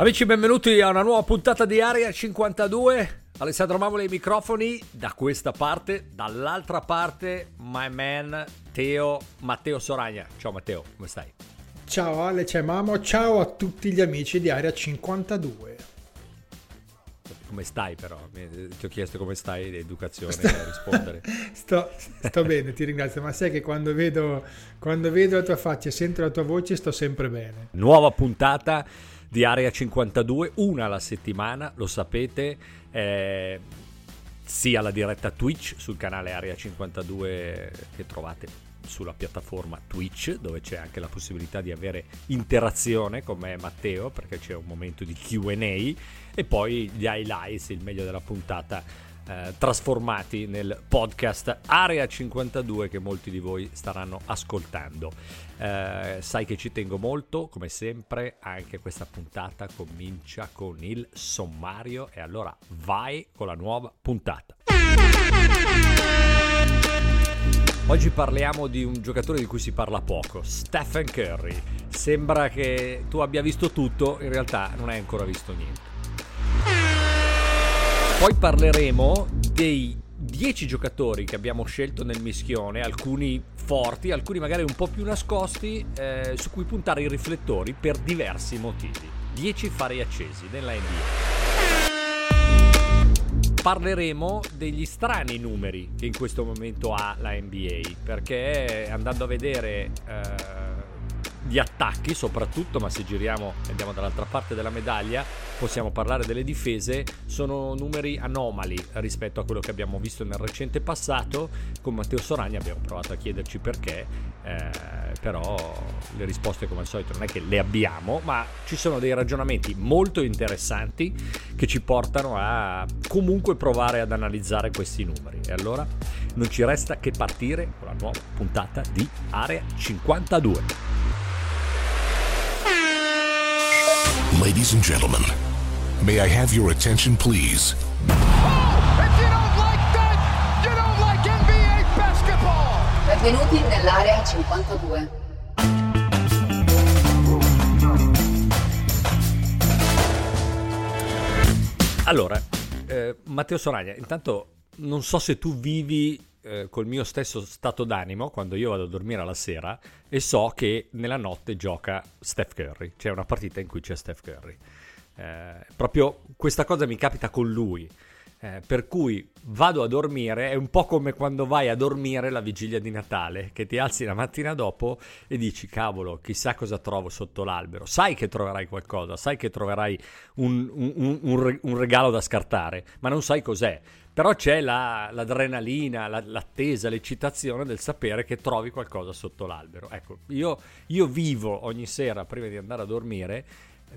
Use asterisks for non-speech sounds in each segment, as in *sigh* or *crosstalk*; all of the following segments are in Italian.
Amici, benvenuti a una nuova puntata di Area 52. Alessandro Mamoli ai microfoni, da questa parte, dall'altra parte, my man Teo Matteo Soragna. Ciao Matteo, come stai? Ciao Ale, c'è Mamo, ciao a tutti gli amici di Area 52. Come stai però? Ti ho chiesto come stai, l'educazione a rispondere. *laughs* sto, sto bene, ti ringrazio, ma sai che quando vedo, quando vedo la tua faccia e sento la tua voce sto sempre bene. Nuova puntata di Area 52, una alla settimana, lo sapete, eh, sia la diretta Twitch sul canale Area 52 che trovate sulla piattaforma Twitch dove c'è anche la possibilità di avere interazione con me e Matteo perché c'è un momento di Q&A e poi gli highlights, il meglio della puntata eh, trasformati nel podcast Area 52 che molti di voi staranno ascoltando. Eh, sai che ci tengo molto, come sempre, anche questa puntata comincia con il sommario e allora vai con la nuova puntata. Oggi parliamo di un giocatore di cui si parla poco, Stephen Curry. Sembra che tu abbia visto tutto, in realtà non hai ancora visto niente. Poi parleremo dei 10 giocatori che abbiamo scelto nel mischione, alcuni forti, alcuni magari un po' più nascosti, eh, su cui puntare i riflettori per diversi motivi. 10 fari accesi nella NBA parleremo degli strani numeri che in questo momento ha la NBA perché andando a vedere eh, gli attacchi soprattutto, ma se giriamo e andiamo dall'altra parte della medaglia possiamo parlare delle difese, sono numeri anomali rispetto a quello che abbiamo visto nel recente passato. Con Matteo Soragna abbiamo provato a chiederci perché, eh, però le risposte come al solito non è che le abbiamo, ma ci sono dei ragionamenti molto interessanti che ci portano a comunque provare ad analizzare questi numeri. E allora non ci resta che partire con la nuova puntata di Area 52. Ladies and gentlemen, may I have your attention, please? Benvenuti nell'area 52. Allora, eh, Matteo Soragna, intanto non so se tu vivi eh, col mio stesso stato d'animo quando io vado a dormire alla sera e so che nella notte gioca Steph Curry, c'è una partita in cui c'è Steph Curry. Eh, proprio questa cosa mi capita con lui. Eh, per cui vado a dormire, è un po' come quando vai a dormire la vigilia di Natale, che ti alzi la mattina dopo e dici cavolo, chissà cosa trovo sotto l'albero. Sai che troverai qualcosa, sai che troverai un, un, un, un regalo da scartare, ma non sai cos'è. Però c'è la, l'adrenalina, la, l'attesa, l'eccitazione del sapere che trovi qualcosa sotto l'albero. Ecco, io, io vivo ogni sera prima di andare a dormire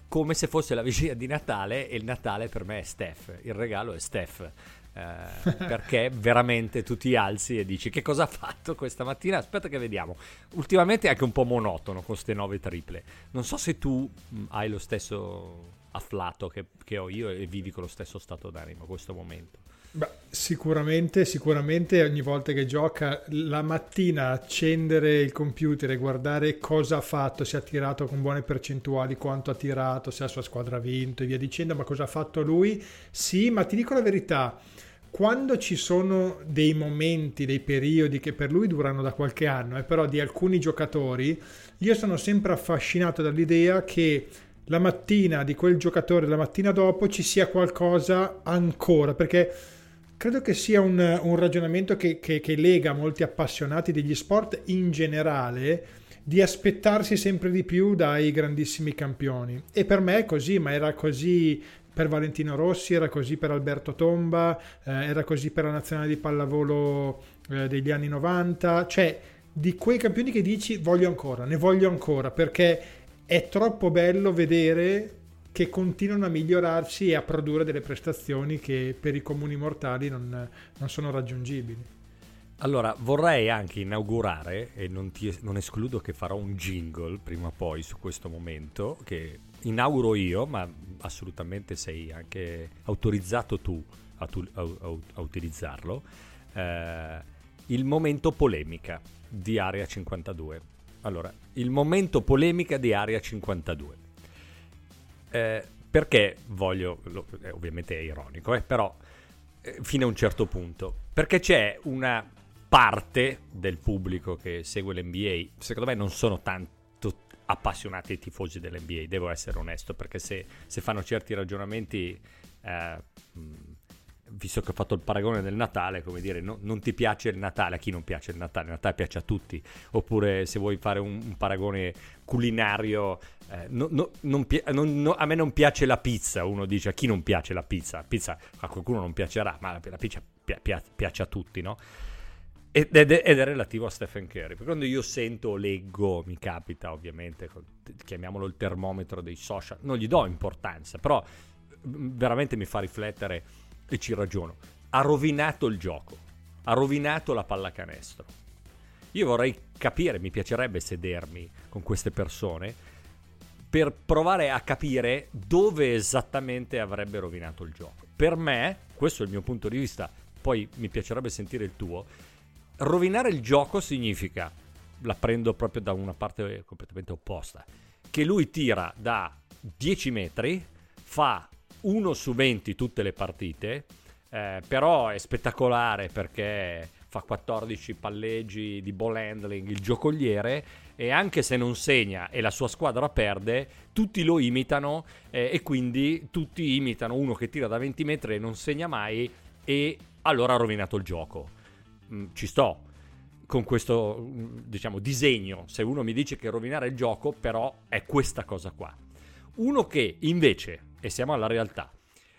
come se fosse la vigilia di Natale e il Natale per me è Steph, il regalo è Steph. Eh, *laughs* perché veramente tu ti alzi e dici che cosa ha fatto questa mattina? Aspetta che vediamo. Ultimamente è anche un po' monotono con queste nove triple. Non so se tu mh, hai lo stesso afflato che, che, ho io e vivi con lo stesso stato d'animo in questo momento. Beh, sicuramente, sicuramente ogni volta che gioca la mattina accendere il computer e guardare cosa ha fatto, se ha tirato con buone percentuali, quanto ha tirato, se la sua squadra ha vinto e via dicendo, ma cosa ha fatto lui? Sì, ma ti dico la verità, quando ci sono dei momenti, dei periodi che per lui durano da qualche anno, eh, però di alcuni giocatori, io sono sempre affascinato dall'idea che la mattina di quel giocatore, la mattina dopo, ci sia qualcosa ancora, perché credo che sia un, un ragionamento che, che, che lega molti appassionati degli sport in generale di aspettarsi sempre di più dai grandissimi campioni. E per me è così, ma era così per Valentino Rossi, era così per Alberto Tomba, eh, era così per la nazionale di pallavolo eh, degli anni 90, cioè di quei campioni che dici voglio ancora, ne voglio ancora, perché è troppo bello vedere che continuano a migliorarsi e a produrre delle prestazioni che per i comuni mortali non, non sono raggiungibili. Allora, vorrei anche inaugurare, e non, ti, non, escludo che farò un jingle prima o poi su questo momento, che inauguro io, ma assolutamente sei anche autorizzato tu a, tu, a, a, a utilizzarlo, eh, il momento polemica di Area 52. Allora, il momento polemica di Area 52. Eh, perché voglio, lo, eh, ovviamente è ironico, eh, però eh, fino a un certo punto, perché c'è una parte del pubblico che segue l'NBA, secondo me non sono tanto appassionati e tifosi dell'NBA, devo essere onesto, perché se, se fanno certi ragionamenti, eh, visto che ho fatto il paragone del Natale, come dire, no, non ti piace il Natale, a chi non piace il Natale? Il Natale piace a tutti, oppure se vuoi fare un, un paragone culinario, eh, no, no, non, a me non piace la pizza, uno dice a chi non piace la pizza? La pizza a qualcuno non piacerà, ma la, la pizza pi- pi- piace a tutti, no? Ed è, ed è, relativo a Stephen Curry. Quando io sento o leggo, mi capita ovviamente, chiamiamolo il termometro dei social, non gli do importanza, però mm, veramente mi fa riflettere e ci ragiono. Ha rovinato il gioco, ha rovinato la pallacanestro. Io vorrei capire, mi piacerebbe sedermi con queste persone per provare a capire dove esattamente avrebbe rovinato il gioco. Per me, questo è il mio punto di vista, poi mi piacerebbe sentire il tuo, rovinare il gioco significa, la prendo proprio da una parte completamente opposta, che lui tira da 10 metri, fa 1 su 20 tutte le partite, eh, però è spettacolare perché fa 14 palleggi di ball handling, il giocoliere, e anche se non segna e la sua squadra perde, tutti lo imitano eh, e quindi tutti imitano uno che tira da 20 metri e non segna mai e allora ha rovinato il gioco. Mm, ci sto con questo mm, diciamo disegno se uno mi dice che rovinare il gioco però è questa cosa qua uno che invece e siamo alla realtà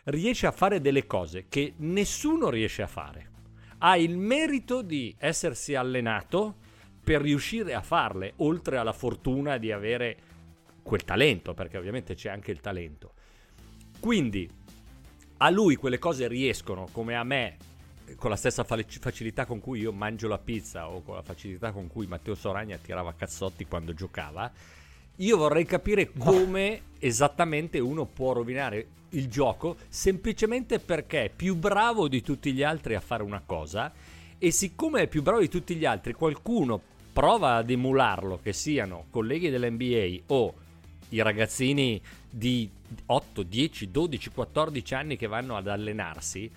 riesce a fare delle cose che nessuno riesce a fare. Ha il merito di essersi allenato per riuscire a farle oltre alla fortuna di avere quel talento perché ovviamente c'è anche il talento. Quindi a lui quelle cose riescono come a me con la stessa facilità con cui io mangio la pizza o con la facilità con cui Matteo Soragna tirava cazzotti quando giocava, io vorrei capire come esattamente uno può rovinare il gioco semplicemente perché è più bravo di tutti gli altri a fare una cosa e siccome è più bravo di tutti gli altri qualcuno prova ad emularlo, che siano colleghi dell'NBA o i ragazzini di 8, 10, 12, 14 anni che vanno ad allenarsi,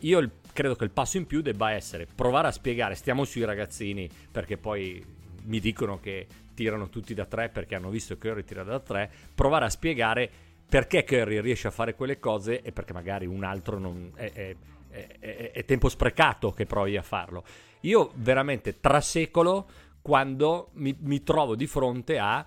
io il credo che il passo in più debba essere provare a spiegare, stiamo sui ragazzini perché poi mi dicono che tirano tutti da tre perché hanno visto Curry tirare da tre, provare a spiegare perché Curry riesce a fare quelle cose e perché magari un altro non è, è, è, è tempo sprecato che provi a farlo. Io veramente trasecolo quando mi, mi trovo di fronte a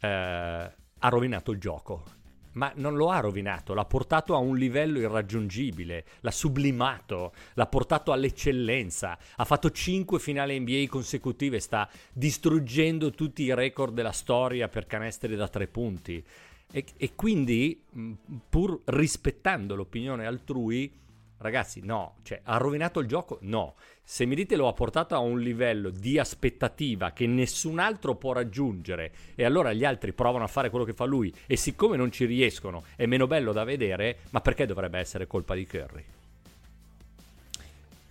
eh, ha rovinato il gioco ma non lo ha rovinato, l'ha portato a un livello irraggiungibile, l'ha sublimato, l'ha portato all'eccellenza, ha fatto 5 finali NBA consecutive, sta distruggendo tutti i record della storia per canestri da tre punti. E, e quindi, pur rispettando l'opinione altrui, Ragazzi, no, cioè ha rovinato il gioco? No. Se mi dite lo ha portato a un livello di aspettativa che nessun altro può raggiungere e allora gli altri provano a fare quello che fa lui e siccome non ci riescono è meno bello da vedere, ma perché dovrebbe essere colpa di Curry?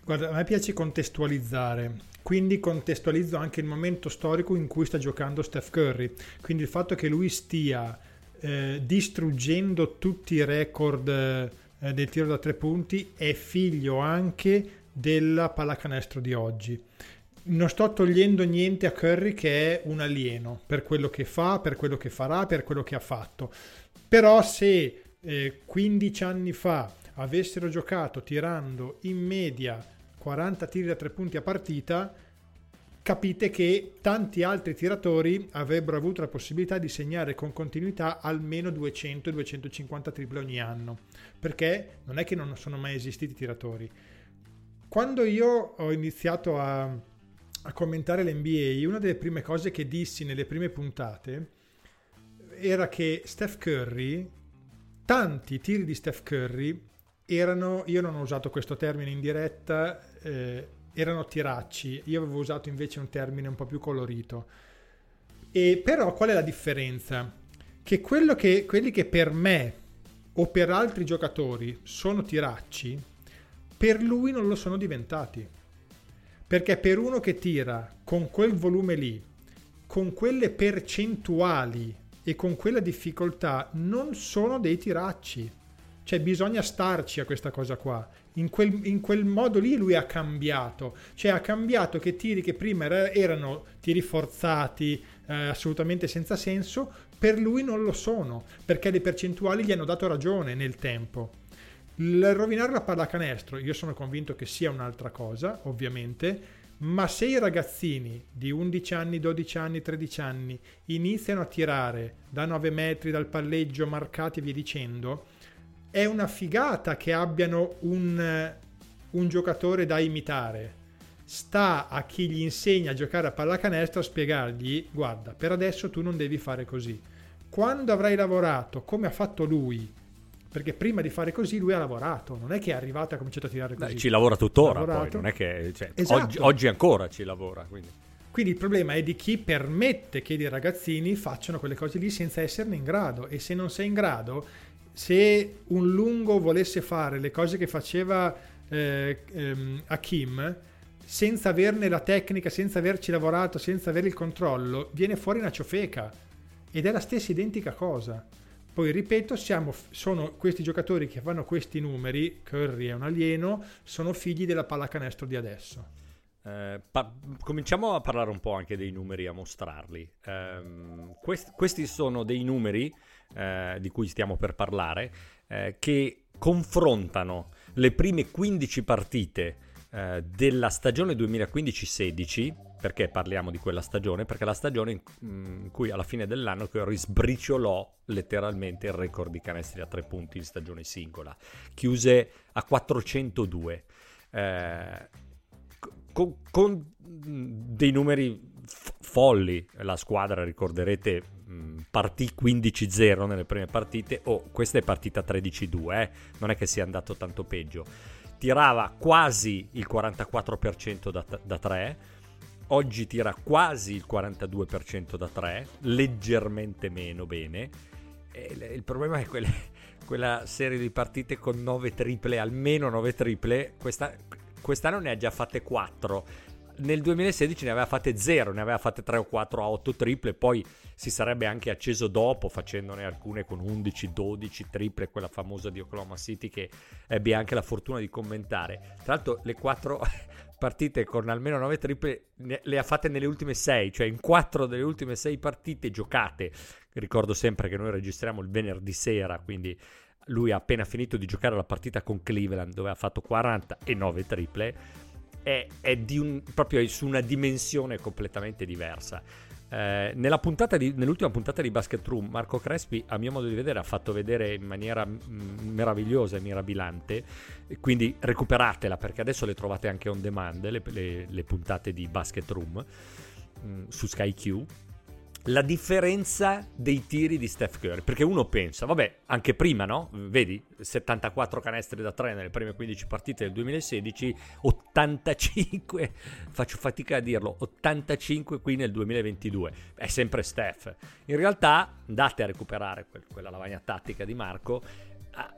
Guarda, a me piace contestualizzare, quindi contestualizzo anche il momento storico in cui sta giocando Steph Curry, quindi il fatto che lui stia eh, distruggendo tutti i record eh, del tiro da tre punti è figlio anche della pallacanestro di oggi. Non sto togliendo niente a Curry che è un alieno per quello che fa, per quello che farà, per quello che ha fatto. Però se eh, 15 anni fa avessero giocato tirando in media 40 tiri da tre punti a partita, capite che tanti altri tiratori avrebbero avuto la possibilità di segnare con continuità almeno 200-250 triple ogni anno, perché non è che non sono mai esistiti tiratori. Quando io ho iniziato a, a commentare l'NBA, una delle prime cose che dissi nelle prime puntate era che Steph Curry, tanti tiri di Steph Curry erano, io non ho usato questo termine in diretta, eh, erano tiracci, io avevo usato invece un termine un po' più colorito. E però qual è la differenza? Che, che quelli che per me o per altri giocatori sono tiracci, per lui non lo sono diventati. Perché per uno che tira con quel volume lì, con quelle percentuali e con quella difficoltà, non sono dei tiracci. Cioè bisogna starci a questa cosa qua in quel, in quel, modo lì lui ha cambiato, cioè ha cambiato che tiri che prima erano tiri forzati, eh, assolutamente senza senso, per lui non lo sono, perché le percentuali gli hanno dato ragione nel tempo. Il rovinare la pallacanestro, io sono convinto che sia un'altra cosa, ovviamente, ma se i ragazzini di 11 anni, 12 anni, 13 anni iniziano a tirare da 9 metri dal palleggio marcati e via dicendo, è una figata che abbiano un, un giocatore da imitare. Sta a chi gli insegna a giocare a pallacanestro a spiegargli: guarda, per adesso tu non devi fare così. Quando avrai lavorato come ha fatto lui, perché prima di fare così lui ha lavorato, non è che è arrivato e ha cominciato a tirare così. Beh, ci lavora tuttora, poi, non è che cioè, esatto. oggi, oggi, ancora ci lavora. Quindi. quindi. il problema è di chi permette che i ragazzini facciano quelle cose lì senza esserne in grado e se non sei in grado se un lungo volesse fare le cose che faceva eh, ehm, Hakim senza averne la tecnica, senza averci lavorato, senza avere il controllo, viene fuori una ciofeca ed è la stessa identica cosa. Poi ripeto, siamo, sono questi giocatori che fanno questi numeri, Curry è un alieno, sono figli della pallacanestro di adesso. Eh, pa- cominciamo a parlare un po' anche dei numeri, a mostrarli. Eh, quest- questi sono dei numeri eh, di cui stiamo per parlare, eh, che confrontano le prime 15 partite eh, della stagione 2015-16, perché parliamo di quella stagione? Perché è la stagione in, in cui alla fine dell'anno sbriciolò letteralmente il record di canestri a tre punti in stagione singola, chiuse a 402. Eh, con, con, dei numeri f- folli, la squadra ricorderete partì 15-0 nelle prime partite, oh, questa è partita 13-2, eh? non è che sia andato tanto peggio. Tirava quasi il 44% da, da 3, oggi tira quasi il 42% da 3, leggermente meno bene. E il problema è quelle, quella serie di partite con 9 triple, almeno 9 triple, questa, quest'anno ne ha già fatte 4 nel 2016 ne aveva fatte 0, ne aveva fatte 3 o 4 a 8 triple, poi si sarebbe anche acceso dopo facendone alcune con 11, 12 triple, quella famosa di Oklahoma City che ebbe anche la fortuna di commentare. Tra l'altro le 4 *laughs* partite con almeno 9 triple le ha fatte nelle ultime 6, cioè in 4 delle ultime 6 partite giocate. Ricordo sempre che noi registriamo il venerdì sera, quindi lui ha appena finito di giocare la partita con Cleveland dove ha fatto 40 e 9 triple è, è un, proprio su una dimensione completamente diversa. Eh, puntata di, nell'ultima puntata di Basket Room, Marco Crespi, a mio modo di vedere, ha fatto vedere in maniera m- mm, meravigliosa e mirabilante. Quindi recuperatela perché adesso le trovate anche on demand, le, le, le puntate di Basket Room mh, mm, su Sky Q la differenza dei tiri di Steph Curry. Perché uno pensa, vabbè, anche prima, no? Vedi, 74 canestri da 3 nelle prime 15 partite del 2016, 85, *laughs* faccio fatica a dirlo, 85 qui nel 2022. È sempre Steph. In realtà, andate a recuperare quella lavagna tattica di Marco. Ah,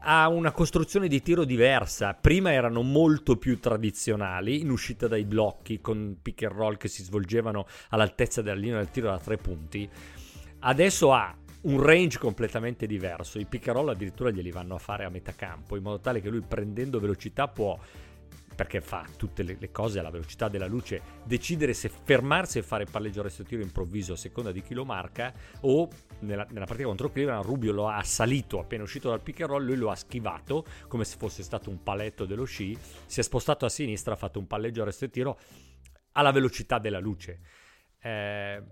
ha una costruzione di tiro diversa. Prima erano molto più tradizionali, in uscita dai blocchi, con pick and roll che si svolgevano all'altezza della linea del tiro da tre punti. Adesso ha un range completamente diverso. I pick and roll addirittura glieli vanno a fare a metà campo, in modo tale che lui prendendo velocità può perché fa tutte le, le, cose alla velocità della luce, decidere se fermarsi e fare palleggio resto tiro improvviso a seconda di chi lo marca o nella, nella partita contro Cleveland Rubio lo ha assalito appena uscito dal pick and roll, lui lo ha schivato come se fosse stato un paletto dello sci, si è spostato a sinistra, ha fatto un palleggio resto tiro alla velocità della luce. Eh,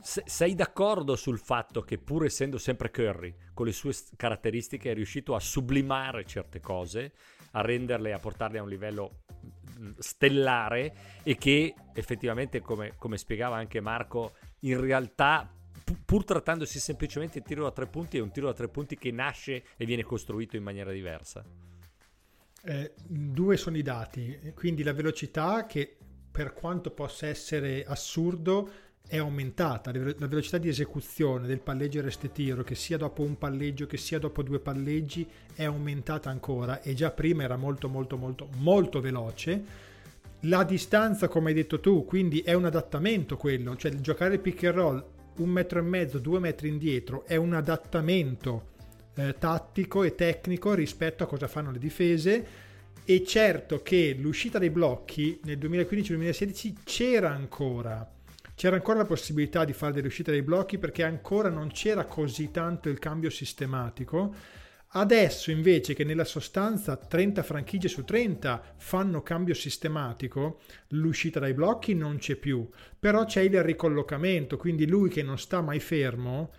sei d'accordo sul fatto che pur essendo sempre Curry, con le sue caratteristiche, è riuscito a sublimare certe cose a renderle, a portarle a un livello mm, stellare e che effettivamente, come, come spiegava anche Marco, in realtà pur trattandosi semplicemente di tiro da tre punti, è un tiro da tre punti che nasce e viene costruito in maniera diversa. Eh, due sono i dati, quindi la velocità che per quanto possa essere assurdo è aumentata, la velocità di esecuzione del palleggio e restetiro, che sia dopo un palleggio che sia dopo due palleggi, è aumentata ancora e già prima era molto molto molto molto veloce. La distanza, come hai detto tu, quindi è un adattamento quello, cioè giocare pick and roll un metro e mezzo, due metri indietro è un adattamento eh, tattico e tecnico rispetto a cosa fanno le difese e certo che l'uscita dei blocchi nel 2015-2016 c'era ancora c'era ancora la possibilità di fare delle uscite dai blocchi perché ancora non c'era così tanto il cambio sistematico. Adesso invece che nella sostanza 30 franchigie su 30 fanno cambio sistematico, l'uscita dai blocchi non c'è più, però c'è il ricollocamento, quindi lui che non sta mai fermo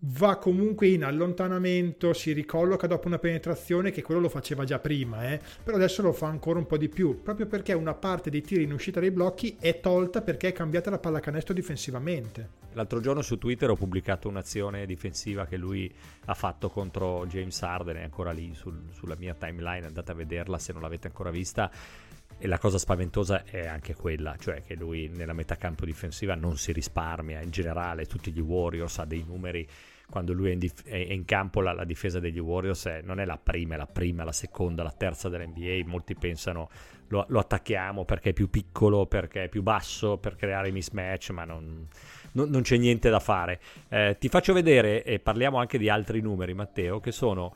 va comunque in allontanamento, si ricolloca dopo una penetrazione che quello lo faceva già prima, eh? però adesso lo fa ancora un po' di più, proprio perché una parte dei tiri in uscita dai blocchi è tolta perché è cambiata la pallacanestro difensivamente. L'altro giorno su Twitter ho pubblicato un'azione difensiva che lui ha fatto contro James Harden, è ancora lì sul, sulla mia timeline, andate a vederla se non l'avete ancora vista. E la cosa spaventosa è anche quella, cioè che lui nella metà campo difensiva non si risparmia, in generale tutti gli Warriors ha dei numeri quando lui è in, dif- è in campo la, la, difesa degli Warriors è, non è la prima, è la prima, la seconda, la terza dell'NBA. Molti pensano lo, lo, attacchiamo perché è più piccolo, perché è più basso, per creare mismatch, ma non, non, c'è niente da fare. Eh, ti faccio vedere, e parliamo anche di altri numeri, Matteo, che sono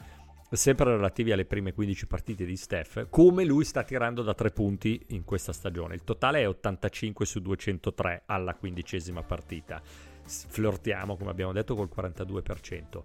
sempre relativi alle prime 15 partite di Steph, come lui sta tirando da tre punti in questa stagione. Il totale è 85 su 203 alla quindicesima partita flirtiamo, come abbiamo detto, col 42%.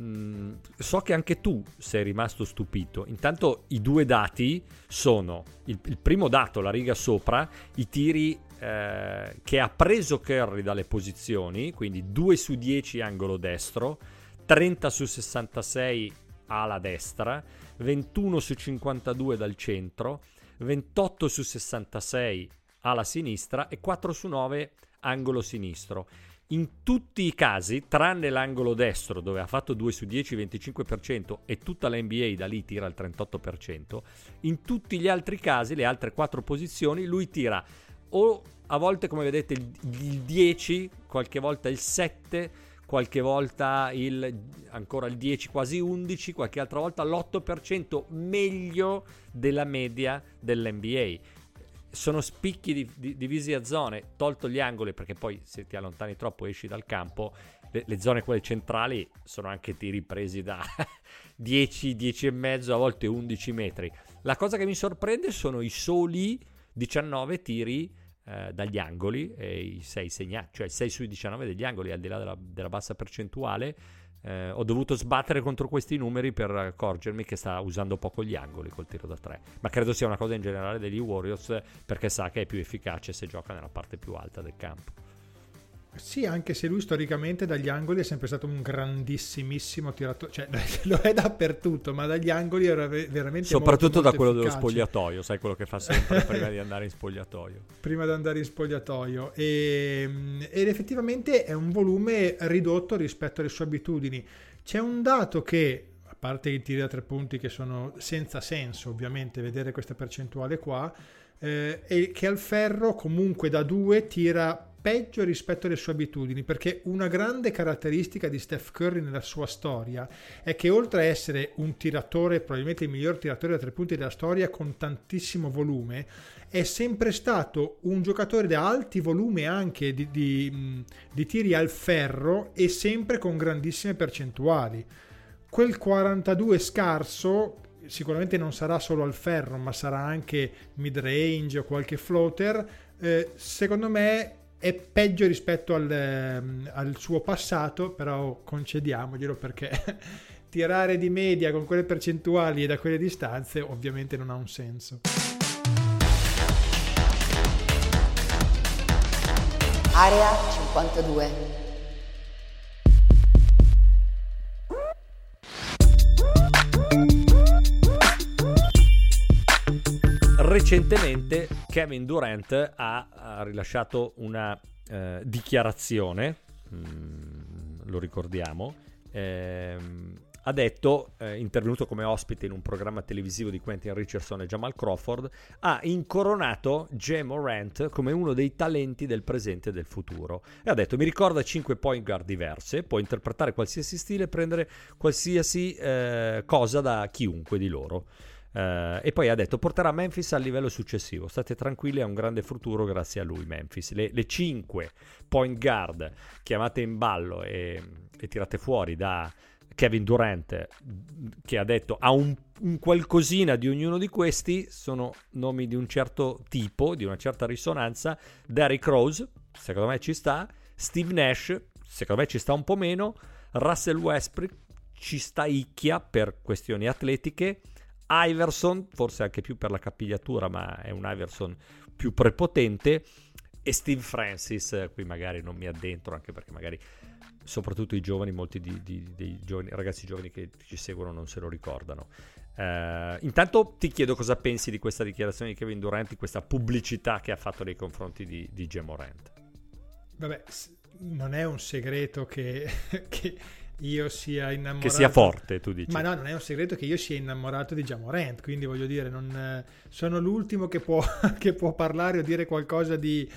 Mm, so che anche tu sei rimasto stupito. Intanto i due dati sono il, il primo dato, la riga sopra, i tiri eh, che ha preso Curry dalle posizioni, quindi 2 su 10 angolo destro, 30 su 66 ala destra, 21 su 52 dal centro, 28 su 66 ala sinistra e 4 su 9 angolo sinistro. In tutti i casi, tranne l'angolo destro dove ha fatto 2 su 10, 25% e tutta la NBA da lì tira il 38%, in tutti gli altri casi, le altre 4 posizioni, lui tira o a volte come vedete il 10, qualche volta il 7, qualche volta il, ancora il 10, quasi 11, qualche altra volta l'8% meglio della media dell'NBA sono spicchi di, di, divisi a zone, tolto gli angoli perché poi se ti allontani troppo esci dal campo, le, le zone quelle centrali sono anche tiri presi da *laughs* 10, 10 e mezzo, a volte 11 metri. La cosa che mi sorprende sono i soli 19 tiri eh, dagli angoli e i 6 segnati, cioè 6 sui 19 degli angoli al di là della, della bassa percentuale eh, ho dovuto sbattere contro questi numeri per accorgermi che sta usando poco gli angoli col tiro da tre. Ma credo sia una cosa in generale degli Warriors perché sa che è più efficace se gioca nella parte più alta del campo. Sì, anche se lui storicamente dagli angoli è sempre stato un grandissimissimo tiratore, cioè *laughs* lo è dappertutto, ma dagli angoli era veramente Soprattutto molto, da molto quello efficace. dello spogliatoio, sai quello che fa sempre *laughs* prima di andare in spogliatoio. Prima di andare in spogliatoio. E, ed effettivamente è un volume ridotto rispetto alle sue abitudini. C'è un dato che, a parte i tiri da tre punti che sono senza senso, ovviamente, vedere questa percentuale qua, eh, è che al ferro comunque da due tira peggio rispetto alle sue abitudini, perché una grande caratteristica di Steph Curry nella sua storia è che oltre a essere un tiratore, probabilmente il miglior tiratore da tre punti della storia con tantissimo volume, è sempre stato un giocatore da alti volumi anche di, di, di tiri al ferro e sempre con grandissime percentuali. Quel 42 scarso sicuramente non sarà solo al ferro, ma sarà anche mid range o qualche floater. Eh, secondo me è peggio rispetto al, ehm, al suo passato, però concediamoglielo perché *laughs* tirare di media con quelle percentuali e da quelle distanze ovviamente non ha un senso. Area 52. Recentemente Kevin Durant ha, ha rilasciato una eh, dichiarazione, mm, lo ricordiamo, ehm, ha detto, eh, intervenuto come ospite in un programma televisivo di Quentin Richardson e Jamal Crawford, ha incoronato Jay Morant come uno dei talenti del presente e del futuro. E ha detto, mi ricorda 5 point guard diverse, può interpretare qualsiasi stile e prendere qualsiasi eh, cosa da chiunque di loro. Uh, e poi ha detto porterà Memphis al livello successivo. State tranquilli, ha un grande futuro grazie a lui. Memphis. Le, le 5 point guard chiamate in ballo e, e, tirate fuori da Kevin Durant, che ha detto ha un, un, qualcosina di ognuno di questi, sono nomi di un certo tipo, di una certa risonanza. Derrick Rose, secondo me ci sta. Steve Nash, secondo me ci sta un po' meno. Russell Westbrook, ci sta Icchia per questioni atletiche. Iverson, forse anche più per la capigliatura, ma è un Iverson più prepotente. E Steve Francis, qui magari non mi addentro, anche perché magari soprattutto i giovani, molti di, di, dei giovani, ragazzi giovani che ci seguono non se lo ricordano. Uh, intanto ti chiedo cosa pensi di questa dichiarazione di Kevin Durant, di questa pubblicità che ha fatto nei confronti di, di Gemorant. Vabbè, non è un segreto che, *laughs* che io sia innamorato. Che sia forte, tu dici. Ma no, non è un segreto che io sia innamorato di Jamorant, quindi voglio dire, non, sono l'ultimo che può, *laughs* che può, parlare o dire qualcosa di,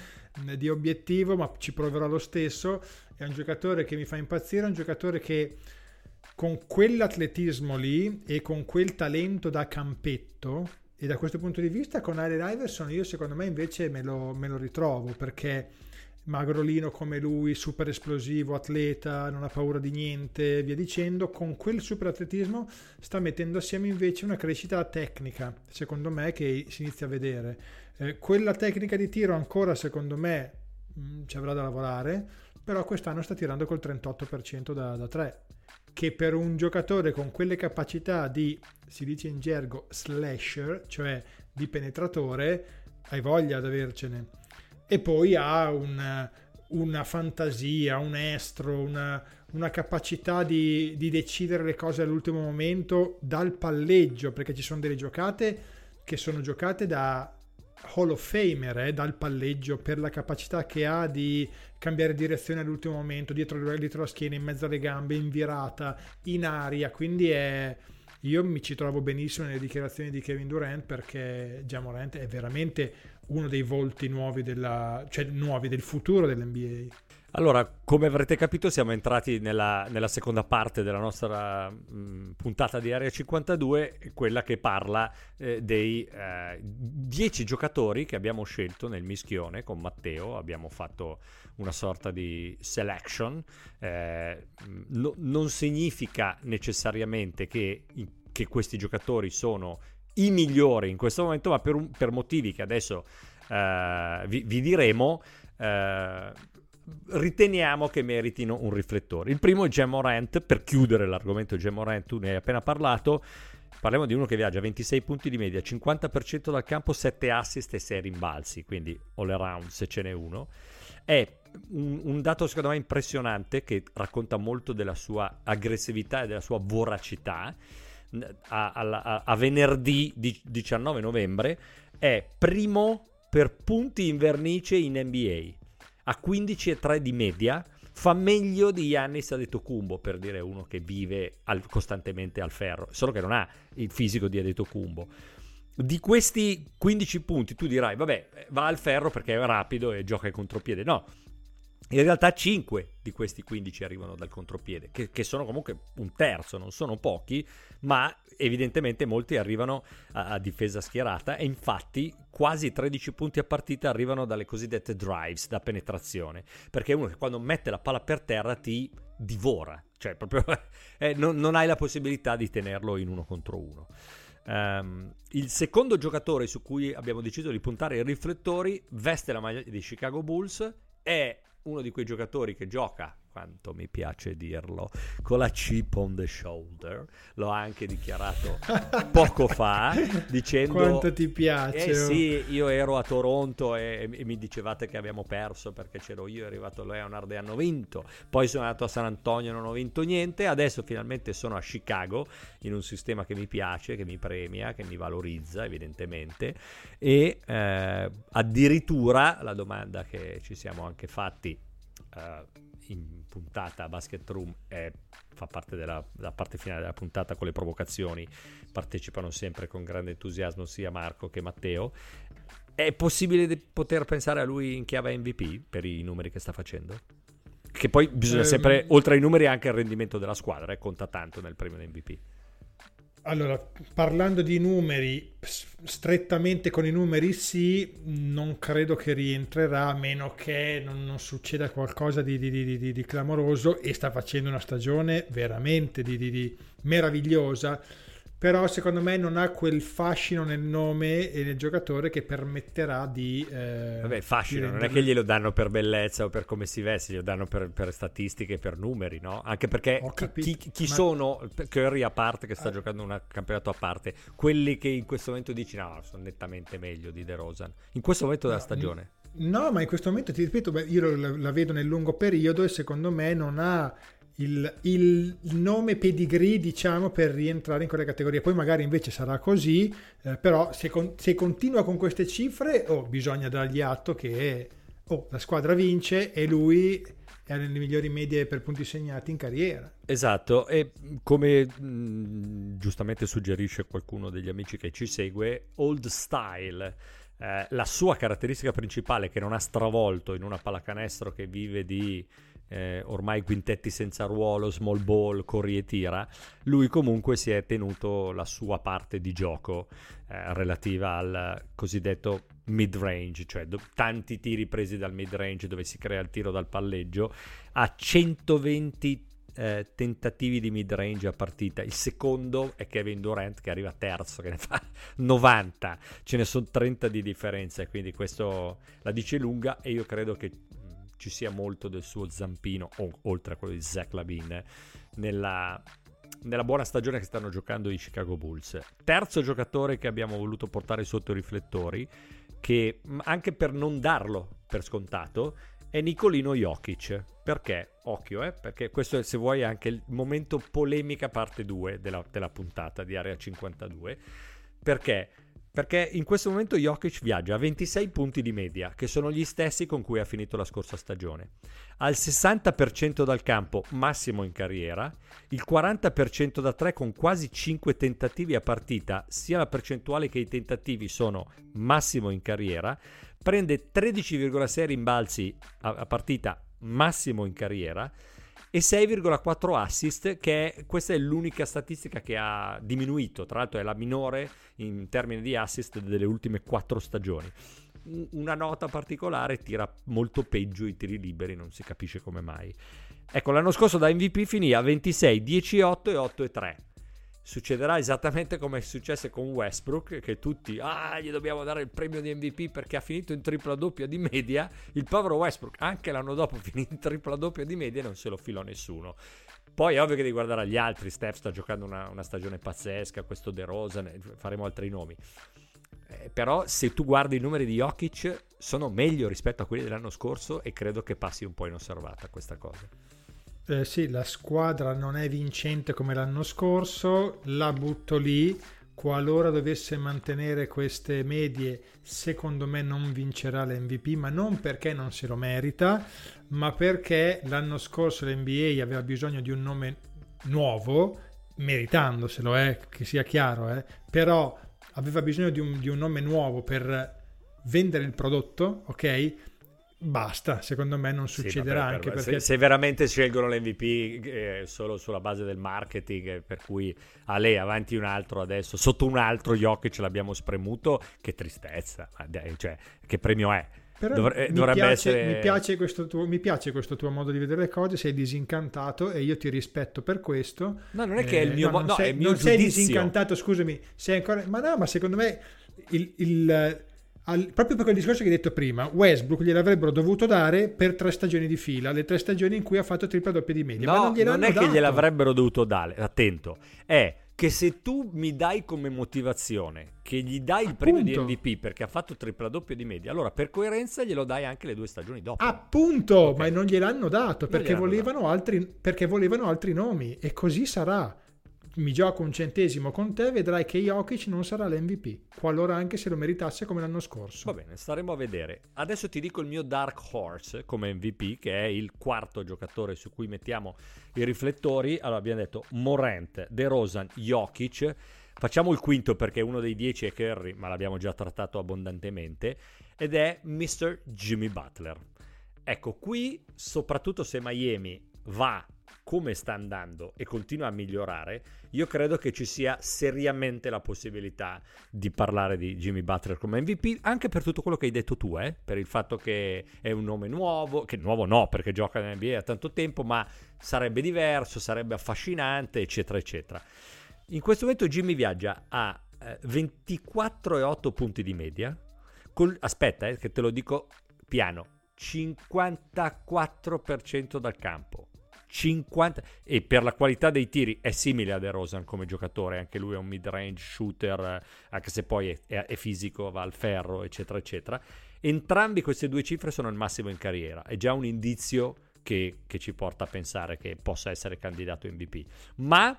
di, obiettivo, ma ci proverò lo stesso. È un giocatore che mi fa impazzire, è un giocatore che con quell'atletismo lì e con quel talento da campetto, e da questo punto di vista con Allen Iverson io secondo me invece me lo, me lo ritrovo perché magrolino come lui, super esplosivo, atleta, non ha paura di niente, via dicendo, con quel super atletismo sta mettendo assieme invece una crescita tecnica, secondo me, che si inizia a vedere. Eh, quella tecnica di tiro ancora, secondo me, mh, mm, ci avrà da lavorare, però quest'anno sta tirando col 38% da, da 3, che per un giocatore con quelle capacità di, si dice in gergo, slasher, cioè di penetratore, hai voglia di avercene e poi ha un, una fantasia, un estro, una, una capacità di, di, decidere le cose all'ultimo momento dal palleggio, perché ci sono delle giocate che sono giocate da Hall of Famer, eh, dal palleggio, per la capacità che ha di cambiare direzione all'ultimo momento, dietro, dietro la schiena, in mezzo alle gambe, in virata, in aria, quindi è... Io mi ci trovo benissimo nelle dichiarazioni di Kevin Durant perché Jamorant è veramente uno dei volti nuovi, della, cioè nuovi del futuro dell'NBA. Allora, come avrete capito, siamo entrati nella, nella seconda parte della nostra mh, puntata di Area 52, quella che parla eh, dei 10 eh, giocatori che abbiamo scelto nel mischione con Matteo. Abbiamo fatto una sorta di selection. Eh, no, non significa necessariamente che, che questi giocatori sono i migliori in questo momento, ma per, un, per motivi che adesso uh, vi, vi, diremo, uh, riteniamo che meritino un riflettore. Il primo è Gemorant, per chiudere l'argomento Gemorant, tu ne hai appena parlato. Parliamo di uno che viaggia a 26 punti di media, 50% dal campo, 7 assist e 6 rimbalzi, quindi all around se ce n'è uno. È un, un, dato secondo me impressionante che racconta molto della sua aggressività e della sua voracità a, a, a venerdì 19 novembre è primo per punti in vernice in NBA a. 15,3 di media fa meglio di Yannis Adetokumbo per dire uno che vive al, costantemente al ferro solo che non ha il fisico di Adetokumbo di questi 15 punti tu dirai vabbè va al ferro perché è rapido e gioca in contropiede. No In realtà 5 di questi 15 arrivano dal contropiede, che, che, sono comunque un terzo, non sono pochi, ma evidentemente molti arrivano a, a, difesa schierata e infatti quasi 13 punti a partita arrivano dalle cosiddette drives, da penetrazione, perché uno che quando mette la palla per terra ti divora, cioè proprio *laughs* eh, non, non, hai la possibilità di tenerlo in uno contro uno. Um, il secondo giocatore su cui abbiamo deciso di puntare i riflettori veste la maglia di Chicago Bulls, è uno di quei giocatori che gioca quanto mi piace dirlo, con la chip on the shoulder. L'ho anche dichiarato *laughs* poco fa, dicendo... Quanto ti piace. Eh sì, io ero a Toronto e, e, mi dicevate che abbiamo perso perché c'ero io, è arrivato Leonard e hanno vinto. Poi sono andato a San Antonio e non ho vinto niente. Adesso finalmente sono a Chicago, in un sistema che mi piace, che mi premia, che mi valorizza evidentemente. E eh, addirittura la domanda che ci siamo anche fatti... Uh, in puntata Basket Room è, fa parte della, della, parte finale della puntata con le provocazioni, partecipano sempre con grande entusiasmo sia Marco che Matteo. È possibile di poter pensare a lui in chiave MVP per i numeri che sta facendo? Che poi bisogna eh, sempre, oltre ai numeri, anche il rendimento della squadra, eh, conta tanto nel premio MVP. Allora, parlando di numeri, strettamente con i numeri sì, non credo che rientrerà a meno che non, non succeda qualcosa di, di, di, di, clamoroso e sta facendo una stagione veramente meravigliosa però secondo me non ha quel fascino nel nome e nel giocatore che permetterà di... Eh, Vabbè, fascino, non è che glielo danno per bellezza o per come si veste, glielo danno per, per statistiche, per numeri, no? Anche perché chi, chi ma... sono, Curry a parte che sta ah. giocando un campionato a parte, quelli che in questo momento dici no, sono nettamente meglio di De Rosan, in questo momento della stagione. No, ma in questo momento ti ripeto, beh, io la, la, vedo nel lungo periodo e secondo me non ha il, il, nome pedigree, diciamo, per rientrare in quelle categorie. Poi magari invece sarà così, eh, però se, con, se, continua con queste cifre, oh, bisogna dargli atto che oh, la squadra vince e lui è nelle migliori medie per punti segnati in carriera. Esatto, e come mh, giustamente suggerisce qualcuno degli amici che ci segue, old style. Eh, la sua caratteristica principale che non ha stravolto in una pallacanestro che vive di eh, ormai quintetti senza ruolo, small ball, corri e tira, lui comunque si è tenuto la sua parte di gioco eh, relativa al cosiddetto mid range, cioè do- tanti tiri presi dal mid range dove si crea il tiro dal palleggio, a 120 eh, tentativi di mid range a partita. Il secondo è Kevin Durant che arriva terzo, che ne fa *laughs* 90. Ce ne sono 30 di differenza, quindi questo la dice lunga e io credo che ci sia molto del suo zampino, o, oltre a quello di Zach Lavin, nella, nella buona stagione che stanno giocando i Chicago Bulls. Terzo giocatore che abbiamo voluto portare sotto i riflettori, che anche per non darlo per scontato, è Nicolino Jokic. Perché? Occhio, eh? Perché questo è, se vuoi, anche il momento polemica parte 2 della, della puntata di Area 52. Perché? Perché in questo momento Jokic viaggia a 26 punti di media, che sono gli stessi con cui ha finito la scorsa stagione. Al 60% dal campo, massimo in carriera, il 40% da 3 con quasi 5 tentativi a partita, sia la percentuale che i tentativi sono massimo in carriera, prende 13,6 rimbalzi a, a partita, massimo in carriera, e 6,4 assist, che è, questa è l'unica statistica che ha diminuito, tra l'altro è la minore in termini di assist delle ultime 4 stagioni. Una nota particolare, tira molto peggio i tiri liberi, non si capisce come mai. Ecco, l'anno scorso da MVP finì a 26, 10, 8 e 8 e 3 succederà esattamente come è successo con Westbrook, che tutti, ah, gli dobbiamo dare il premio di MVP perché ha finito in tripla doppia di media. Il povero Westbrook, anche l'anno dopo, *laughs* finì in tripla doppia di media e non se lo filò nessuno. Poi è ovvio che devi guardare agli altri, Steph sta giocando una, una stagione pazzesca, questo De Rosa, faremo altri nomi. Eh, però se tu guardi i numeri di Jokic sono meglio rispetto a quelli dell'anno scorso e credo che passi un po' inosservata questa cosa eh, sì, la squadra non è vincente come l'anno scorso, la butto lì. Qualora dovesse mantenere queste medie, secondo me non vincerà l'MVP, ma non perché non se lo merita, ma perché l'anno scorso l'NBA aveva bisogno di un nome nuovo, meritandoselo, eh, che sia chiaro, eh, però aveva bisogno di un, di un nome nuovo per vendere il prodotto, ok? Basta, secondo me non Sì, succederà ma per- anche per- perché se, se veramente scelgono l'MVP eh, solo sulla base del marketing, eh, per cui a lei avanti un altro adesso, sotto un altro Jokic l'abbiamo spremuto, che tristezza, cioè, che premio è? Dovre- eh, mi, piace, essere... mi, piace questo tuo, mi piace questo tuo modo di vedere le cose, sei disincantato e io ti rispetto per questo. No, non è che è il Eh, mio no, mo- non no, sei, è il mio non sei giudizio. disincantato, scusami, sei ancora... Ma no, ma secondo me, il, il- al- proprio per quel discorso che hai detto prima, Westbrook gliel'avrebbero dovuto dare per tre stagioni di fila, le tre stagioni in cui ha fatto tripla doppia di media. ma No, non, gliel'hanno non è che dato. gliel'avrebbero dovuto dare, attento, è che se tu mi dai come motivazione che gli dai il premio di Appunto. MVP perché ha fatto tripla doppia di media, allora per coerenza glielo dai anche le due stagioni dopo. Appunto, Ok. ma non gliel'hanno dato perché gliel'hanno volevano, altri, perché volevano altri nomi e così sarà. Mi gioco un centesimo con te, vedrai che Jokic non sarà l'MVP, qualora anche se lo meritasse come l'anno scorso. Va bene, staremo a vedere. Adesso ti dico il mio Dark Horse come MVP, che è il quarto giocatore su cui mettiamo i riflettori. Allora abbiamo detto Morant, De Rosan, Jokic. Facciamo il quinto perché uno dei dieci è Curry, ma l'abbiamo già trattato abbondantemente. Ed è Mr. Jimmy Butler. Ecco, qui, soprattutto se Miami va come sta andando e continua a migliorare, io credo che ci sia seriamente la possibilità di parlare di Jimmy Butler come MVP, anche per tutto quello che hai detto tu, eh? per il fatto che è un nome nuovo, che nuovo no, perché gioca in NBA da tanto tempo, ma sarebbe diverso, sarebbe affascinante, eccetera, eccetera. In questo momento Jimmy viaggia a eh, 24,8 punti di media, col- aspetta, eh, che te lo dico piano, 54% dal campo. 50 e per la qualità dei tiri è simile a De Rosan come giocatore, anche lui è un mid-range shooter, eh, anche se poi è, è- è fisico, va al ferro, eccetera, eccetera. Entrambi queste due cifre sono il massimo in carriera, è già un indizio che, che ci porta a pensare che possa essere candidato MVP. Ma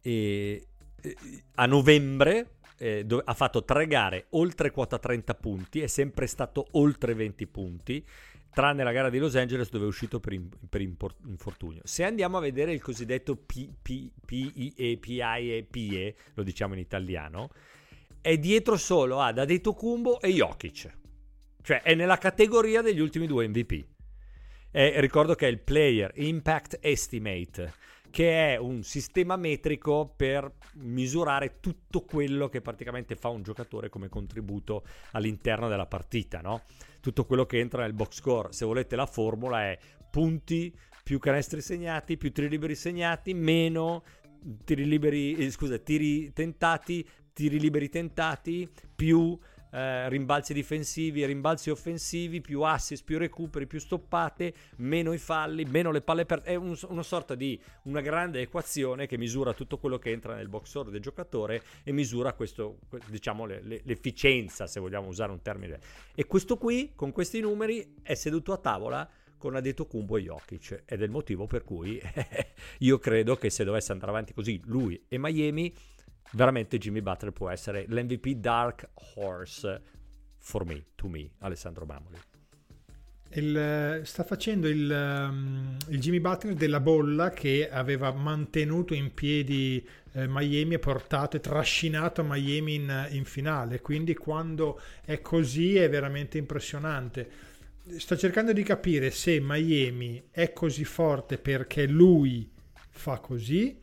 eh, eh, a novembre eh, dove- ha fatto tre gare oltre quota 30 punti, è sempre stato oltre 20 punti, tranne la gara di Los Angeles dove è uscito per, in- per impor- infortunio. Se andiamo a vedere il cosiddetto PIE, lo diciamo in italiano, è dietro solo ad Adetokumbo e Jokic. Cioè è nella categoria degli ultimi due MVP. E ricordo che è il Player Impact Estimate, che è un sistema metrico per misurare tutto quello che praticamente fa un giocatore come contributo all'interno della partita, no? Tutto quello che entra nel box score. Se volete la formula è punti più canestri segnati, più tiri liberi segnati, meno tiri liberi, eh, scusa, tiri tentati, tiri liberi tentati, più eh, rimbalzi difensivi rimbalzi offensivi, più assist, più recuperi, più stoppate, meno i falli, meno le palle per... È un- una sorta di una grande equazione che misura tutto quello che entra nel box score del giocatore e misura questo, que- diciamo, le- le- l'efficienza, se vogliamo usare un termine. E questo qui, con questi numeri, è seduto a tavola con Adetokumbo e Jokic ed è il motivo per cui *laughs* io credo che se dovesse andare avanti così lui e Miami veramente Jimmy Butler può essere l'MVP Dark Horse for me, to me, Alessandro Mamoli. Il- sta facendo il, um, il Jimmy Butler della bolla che aveva mantenuto in piedi eh, Miami e portato e trascinato Miami in, in finale. Quindi quando è così è veramente impressionante. Sto cercando di capire se Miami è così forte perché lui fa così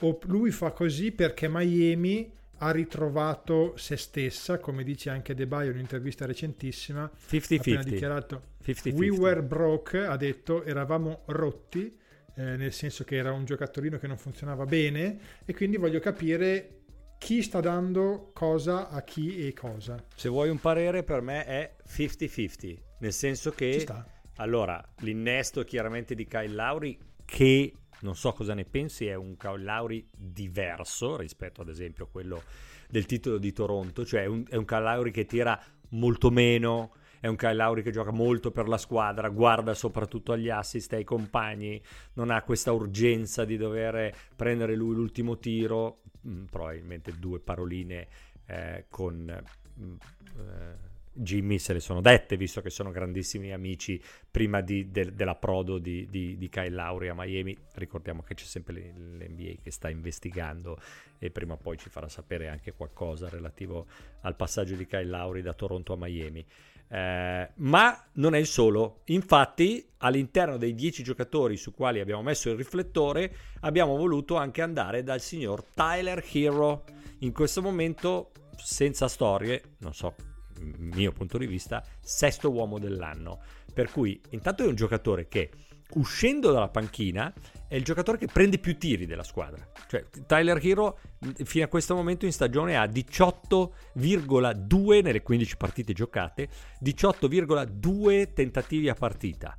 o lui fa così perché Miami ha ritrovato se stessa, come dice anche De Baio in un'intervista recentissima, ha appena 50-50. dichiarato 50-50. We were broke, ha detto, eravamo rotti, eh, nel senso che era un giocattolino che non funzionava bene e quindi voglio capire chi sta dando cosa a chi e cosa. Se vuoi un parere per me è 50-50, nel senso che Ci sta. allora l'innesto chiaramente di Kyle Lauri che non so cosa ne pensi, è un Kyle Lauri diverso rispetto ad esempio a quello del titolo di Toronto, cioè un, è un Kyle Lauri che tira molto meno, è un Kyle Lauri che gioca molto per la squadra, guarda soprattutto agli assist, ai compagni, non ha questa urgenza di dover prendere lui l'ultimo tiro, Mm, probabilmente due paroline eh, con mm, eh, Jimmy se le sono dette, visto che sono grandissimi amici prima di- del- dell'approdo di, di, di Kyle Lowry a Miami. Ricordiamo che c'è sempre l'NBA che sta investigando e prima o poi ci farà sapere anche qualcosa relativo al passaggio di Kyle Lowry da Toronto a Miami. Eh, ma non è il solo. Infatti, all'interno dei 10 giocatori su quali abbiamo messo il riflettore, abbiamo voluto anche andare dal signor Tyler Hero. In questo momento, senza storie, non so, mio punto di vista, sesto uomo dell'anno. Per cui, intanto è un giocatore che uscendo dalla panchina è il giocatore che prende più tiri della squadra. Cioè, Tyler Hero fino a questo momento in stagione ha 18,2 nelle 15 partite giocate, 18,2 tentativi a partita.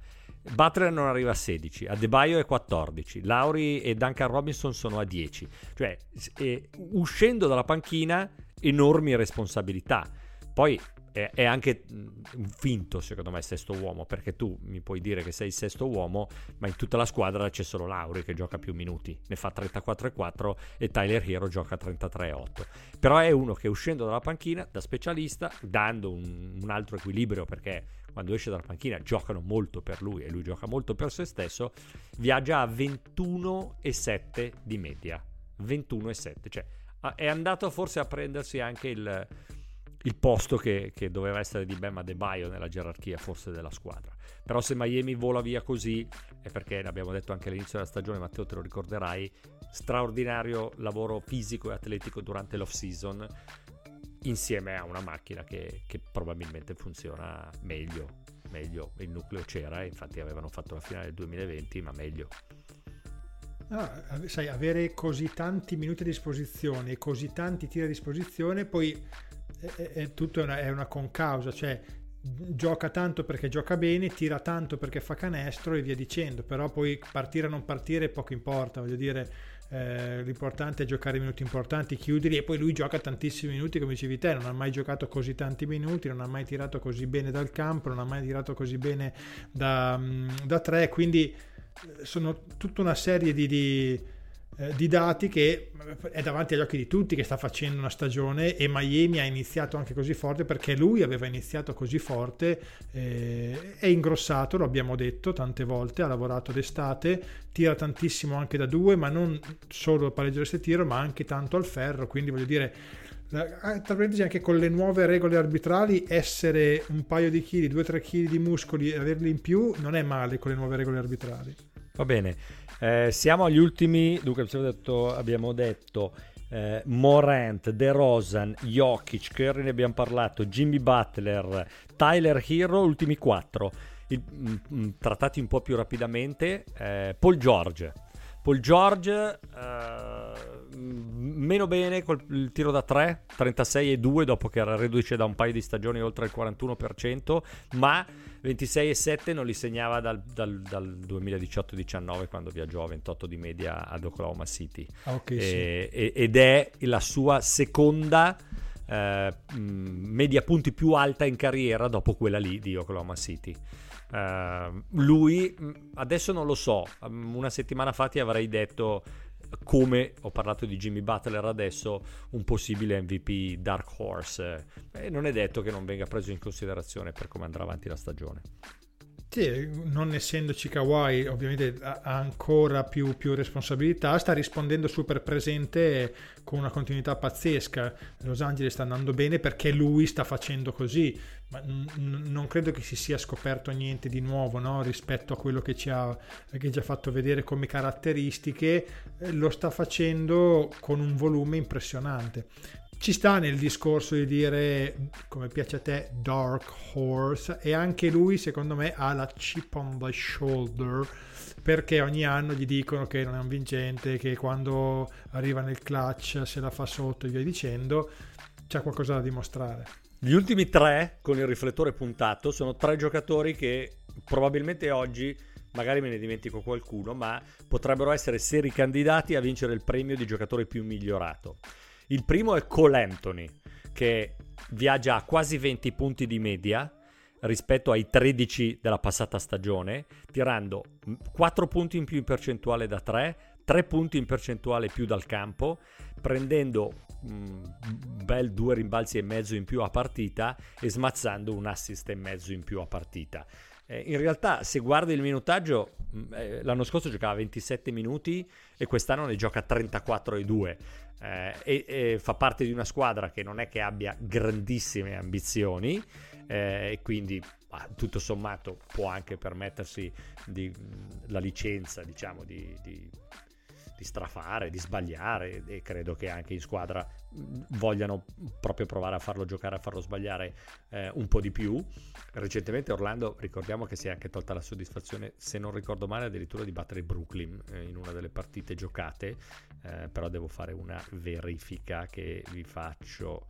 Butler non arriva a 16, Adebayo è 14, Lauri e Duncan Robinson sono a 10. Cioè, uscendo dalla panchina, enormi responsabilità. Poi è, è, anche un finto, secondo me, sesto uomo, perché tu mi puoi dire che sei il sesto uomo, ma in tutta la squadra c'è solo Lauri che gioca più minuti, ne fa 34,4 e Tyler Hero gioca 33,8. Però è uno che uscendo dalla panchina, da specialista, dando un, un altro equilibrio, perché quando esce dalla panchina giocano molto per lui e lui gioca molto per se stesso, viaggia a 21,7 di media. 21,7, cioè è andato forse a prendersi anche il il posto che, che, doveva essere di Bam Adebayo nella gerarchia forse della squadra. Però se Miami vola via così, è perché l'abbiamo detto anche all'inizio della stagione, Matteo te lo ricorderai, straordinario lavoro fisico e atletico durante l'off season insieme a una macchina che, che probabilmente funziona meglio. Meglio, il nucleo c'era, infatti avevano fatto la finale del 2020, ma meglio. Ah, sai, avere così tanti minuti a disposizione così tanti tiri a disposizione, poi è, è tutto una, è una concausa, cioè gioca tanto perché gioca bene, tira tanto perché fa canestro e via dicendo, però poi partire o non partire poco importa, voglio dire, eh, l'importante è giocare minuti importanti, chiuderli e poi lui gioca tantissimi minuti come dicevi te, non ha mai giocato così tanti minuti, non ha mai tirato così bene dal campo, non ha mai tirato così bene da, mm, da tre, quindi eh, sono tutta una serie di, di eh, di dati che è davanti agli occhi di tutti che sta facendo una stagione e Miami ha iniziato anche così forte perché lui aveva iniziato così forte, eh, è ingrossato, lo abbiamo detto tante volte, ha lavorato d'estate, tira tantissimo anche da due, ma non solo il pareggio del tiro, ma anche tanto al ferro, quindi voglio dire tra parentesi anche con le nuove regole arbitrali essere un paio di chili, 2-3 kg di muscoli e averli in più non è male con le nuove regole arbitrali. Va bene, eh, siamo agli ultimi, dunque abbiamo detto, abbiamo detto eh, Morant, De Rosan, Jokic, Curry ne abbiamo parlato, Jimmy Butler, Tyler Hero, ultimi quattro. Il, mh, mm, mm, trattati un po' più rapidamente, eh, Paul George. Paul George uh, meno bene col tiro da 3, 36 e 2 dopo che era reduce da un paio di stagioni oltre il 41%, ma 26 e 7 non li segnava dal, dal, dal 2018-19 quando viaggiò a 28 di media ad Oklahoma City. Ah, okay, e, sì. ed è la sua seconda uh, media punti più alta in carriera dopo quella lì di Oklahoma City. Uh, lui adesso non lo so, una settimana fa ti avrei detto come ho parlato di Jimmy Butler adesso, un possibile MVP Dark Horse. E non è detto che non venga preso in considerazione per come andrà avanti la stagione. Sì, non essendoci Kawhi, ovviamente ha ancora più, più, responsabilità, sta rispondendo super presente con una continuità pazzesca. Los Angeles sta andando bene perché lui sta facendo così, n- non credo che si sia scoperto niente di nuovo no? rispetto a quello che ci ha, che ci fatto vedere come caratteristiche, eh, lo sta facendo con un volume impressionante ci sta nel discorso di dire, come piace a te, Dark Horse, e anche lui secondo me ha la chip on the shoulder, perché ogni anno gli dicono che non è un vincente, che quando arriva nel clutch se la fa sotto e via dicendo, c'è qualcosa da dimostrare. Gli ultimi tre con il riflettore puntato sono tre giocatori che probabilmente oggi magari me ne dimentico qualcuno, ma potrebbero essere seri candidati a vincere il premio di giocatore più migliorato. Il primo è Cole Anthony, che viaggia a quasi 20 punti di media rispetto ai 13 della passata stagione, tirando 4 punti in più in percentuale da 3, 3 punti in percentuale più dal campo, prendendo un bel due rimbalzi e mezzo in più a partita e smazzando un assist e mezzo in più a partita. Eh, in realtà, se guardi il minutaggio, eh, l'anno scorso giocava 27 minuti e quest'anno ne gioca 34 e 2 eh, e, e, fa parte di una squadra che non è che abbia grandissime ambizioni, e quindi tutto sommato può anche permettersi di, la licenza diciamo di, di di strafare, di sbagliare e credo che anche in squadra vogliano proprio provare a farlo giocare, a farlo sbagliare eh, un po' di più. Recentemente Orlando, ricordiamo che si è anche tolta la soddisfazione, se non ricordo male, addirittura di battere Brooklyn eh, in una delle partite giocate, eh, però devo fare una verifica che vi faccio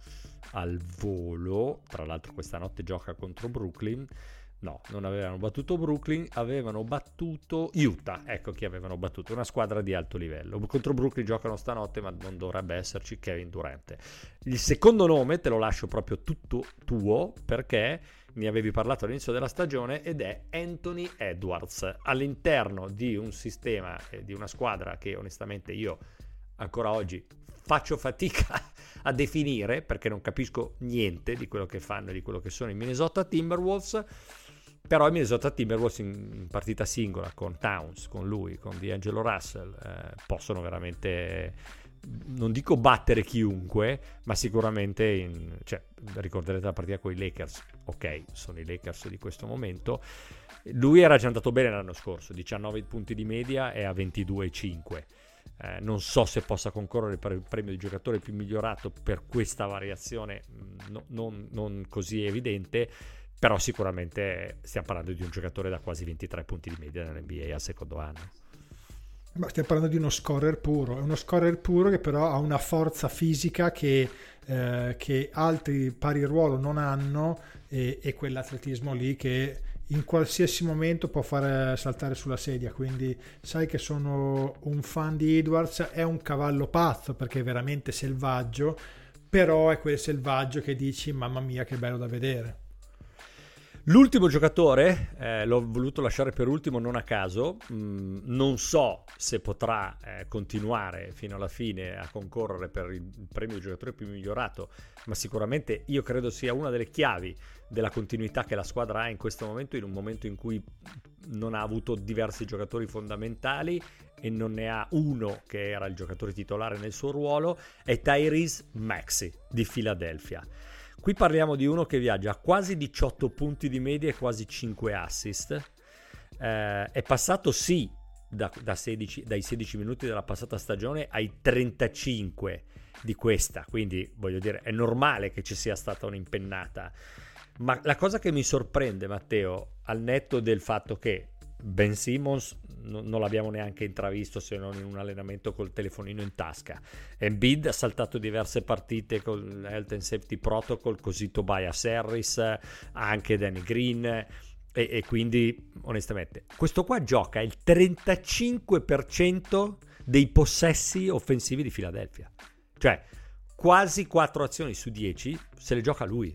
al volo. Tra l'altro questa notte gioca contro Brooklyn. No, non avevano battuto Brooklyn, avevano battuto Utah. Ecco chi avevano battuto, una squadra di alto livello. Contro Brooklyn giocano stanotte, ma non dovrebbe esserci Kevin Durant. Il secondo nome te lo lascio proprio tutto tuo perché mi avevi parlato all'inizio della stagione ed è Anthony Edwards all'interno di un sistema e di una squadra che onestamente io ancora oggi faccio fatica *laughs* a definire perché non capisco niente di quello che fanno e di quello che sono i Minnesota Timberwolves però i Minnesota Timberwolves in, in, partita singola con Towns, con lui, con D'Angelo Russell eh, possono veramente non dico battere chiunque, ma sicuramente in, cioè, ricorderete la partita con i Lakers. Ok, sono i Lakers di questo momento. Lui era già andato bene l'anno scorso, 19 punti di media e a 22,5. Eh, non so se possa concorrere per il premio di giocatore più migliorato per questa variazione mm, no, non, non così evidente però sicuramente stiamo parlando di un giocatore da quasi 23 punti di media nell'NBA al secondo anno. Ma stiamo parlando di uno scorer puro, è uno scorer puro che però ha una forza fisica che, eh, che altri pari ruolo non hanno e, e, quell'atletismo lì che in qualsiasi momento può fare saltare sulla sedia, quindi sai che sono un fan di Edwards, è un cavallo pazzo perché è veramente selvaggio, però è quel selvaggio che dici mamma mia che bello da vedere. L'ultimo giocatore, eh, l'ho voluto lasciare per ultimo non a caso, mm, non so se potrà eh, continuare fino alla fine a concorrere per il premio di giocatore più migliorato, ma sicuramente io credo sia una delle chiavi della continuità che la squadra ha in questo momento, in un momento in cui non ha avuto diversi giocatori fondamentali e non ne ha uno che era il giocatore titolare nel suo ruolo, è Tyrese Maxi di Philadelphia. Qui parliamo di uno che viaggia a quasi 18 punti di media e quasi 5 assist. Eh, è passato sì da, da 16, dai 16 minuti della passata stagione ai 35 di questa, quindi voglio dire è normale che ci sia stata un'impennata. Ma la cosa che mi sorprende, Matteo, al netto del fatto che Ben Simmons no, non l'abbiamo neanche intravisto se non in un allenamento col telefonino in tasca. Embiid ha saltato diverse partite con Health and Safety Protocol, così Tobias Harris, anche Danny Green. E, e, quindi onestamente questo qua gioca il 35% dei possessi offensivi di Philadelphia cioè quasi 4 azioni su 10 se le gioca lui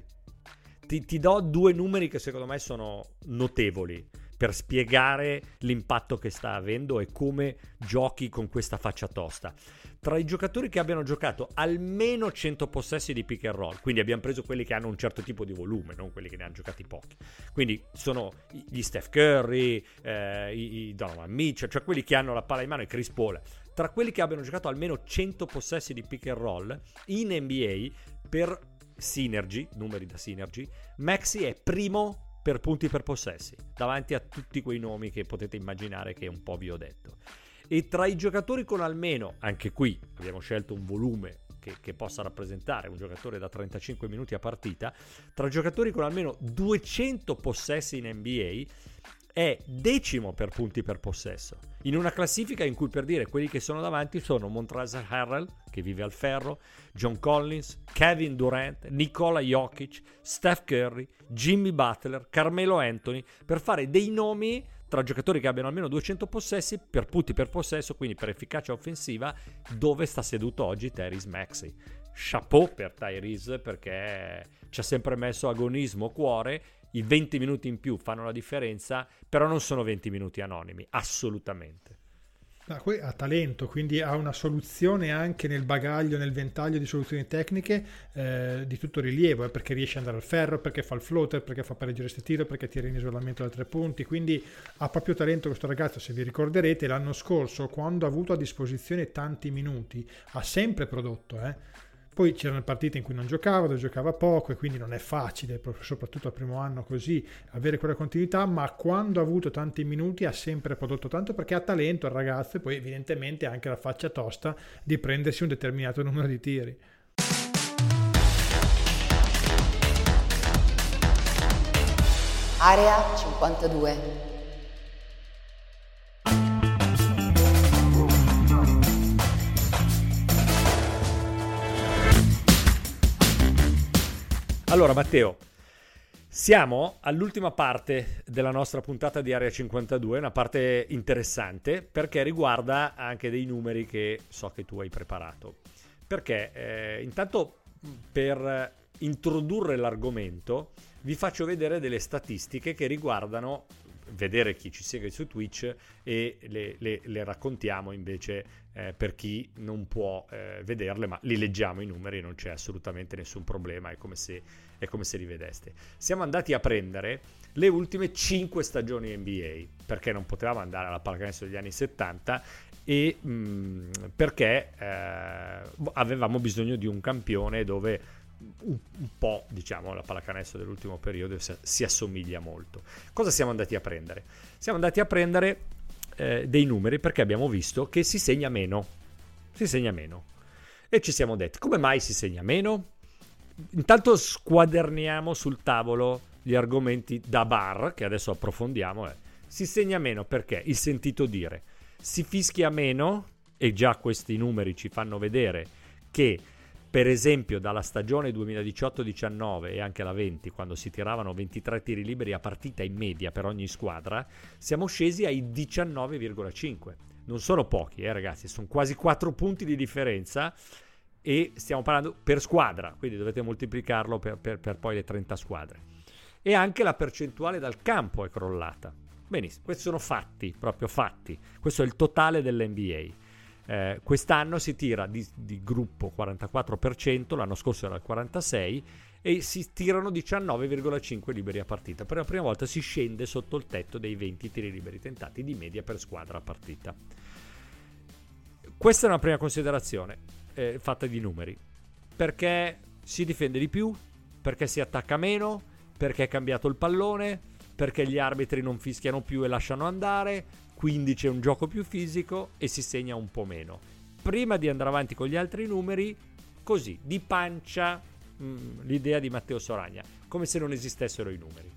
ti, ti do due numeri che secondo me sono notevoli per spiegare l'impatto che sta avendo e come giochi con questa faccia tosta. Tra i giocatori che abbiano giocato almeno 100 possessi di pick and roll, quindi abbiamo preso quelli che hanno un certo tipo di volume, non quelli che ne hanno giocati pochi. Quindi sono gli Steph Curry, eh, i, i Donovan Mitchell, cioè quelli che hanno la palla in mano e Chris Paul. Tra quelli che abbiano giocato almeno 100 possessi di pick and roll in NBA per Synergy, numeri da Synergy, Maxi è primo per punti per possessi, davanti a tutti quei nomi che potete immaginare che un po' vi ho detto. E tra i giocatori con almeno, anche qui abbiamo scelto un volume che, che, possa rappresentare un giocatore da 35 minuti a partita, tra giocatori con almeno 200 possessi in NBA è decimo per punti per possesso, in una classifica in cui per dire quelli che sono davanti sono Montrezl Harrell, che vive al ferro, John Collins, Kevin Durant, Nicola Jokic, Steph Curry, Jimmy Butler, Carmelo Anthony, per fare dei nomi tra giocatori che abbiano almeno 200 possessi per punti per possesso, quindi per efficacia offensiva, dove sta seduto oggi Tyrese Maxey. Chapeau per Tyrese perché ci ha sempre messo agonismo, cuore i 20 minuti in più fanno la differenza, però non sono 20 minuti anonimi, assolutamente. ha talento, quindi ha una soluzione anche nel bagaglio, nel ventaglio di soluzioni tecniche eh, di tutto rilievo, eh, perché riesce ad andare al ferro, perché fa il floater, perché fa pareggio tiro, perché tira in isolamento da tre punti, quindi ha proprio talento questo ragazzo, se vi ricorderete l'anno scorso quando ha avuto a disposizione tanti minuti ha sempre prodotto, eh? Poi c'erano partite in cui non giocava, dove giocava poco e quindi non è facile, soprattutto al primo anno così, avere quella continuità, ma quando ha avuto tanti minuti ha sempre prodotto tanto perché ha talento il ragazzo e poi evidentemente anche la faccia tosta di prendersi un determinato numero di tiri. Area 52. Allora Matteo, siamo all'ultima parte della nostra puntata di Area 52, una parte interessante perché riguarda anche dei numeri che so che tu hai preparato. Perché eh, intanto per introdurre l'argomento vi faccio vedere delle statistiche che riguardano vedere chi ci segue su Twitch e le, le, le raccontiamo invece eh, per chi non può eh, vederle, ma li leggiamo i numeri, non c'è assolutamente nessun problema, è come, se, è come se li vedeste. Siamo andati a prendere le ultime 5 stagioni NBA, perché non potevamo andare alla pallacanestro degli anni 70 e mh, mm, perché eh, avevamo bisogno di un campione dove un, un, po', diciamo, la pallacanestro dell'ultimo periodo si, si, assomiglia molto. Cosa siamo andati a prendere? Siamo andati a prendere eh, dei numeri perché abbiamo visto che si segna meno. Si segna meno. E ci siamo detti, come mai si segna meno? Intanto squaderniamo sul tavolo gli argomenti da bar, che adesso approfondiamo. Eh. Si segna meno perché il sentito dire si fischia meno, e già questi numeri ci fanno vedere che per esempio dalla stagione 2018-19 e anche la 20, quando si tiravano 23 tiri liberi a partita in media per ogni squadra, siamo scesi ai 19,5. Non sono pochi, eh, ragazzi, sono quasi 4 punti di differenza e stiamo parlando per squadra, quindi dovete moltiplicarlo per, per, per poi le 30 squadre. E anche la percentuale dal campo è crollata. Benissimo, questi sono fatti, proprio fatti. Questo è il totale dell'NBA. Eh, quest'anno si tira di, di, gruppo 44%, l'anno scorso era il 46% e si tirano 19,5 liberi a partita. Per la prima volta si scende sotto il tetto dei 20 tiri liberi tentati di media per squadra a partita. Questa è una prima considerazione eh, fatta di numeri. Perché si difende di più, perché si attacca meno, perché è cambiato il pallone, perché gli arbitri non fischiano più e lasciano andare, quindi c'è un gioco più fisico e si segna un po' meno. Prima di andare avanti con gli altri numeri, così, di pancia, mh, mm, l'idea di Matteo Soragna, come se non esistessero i numeri.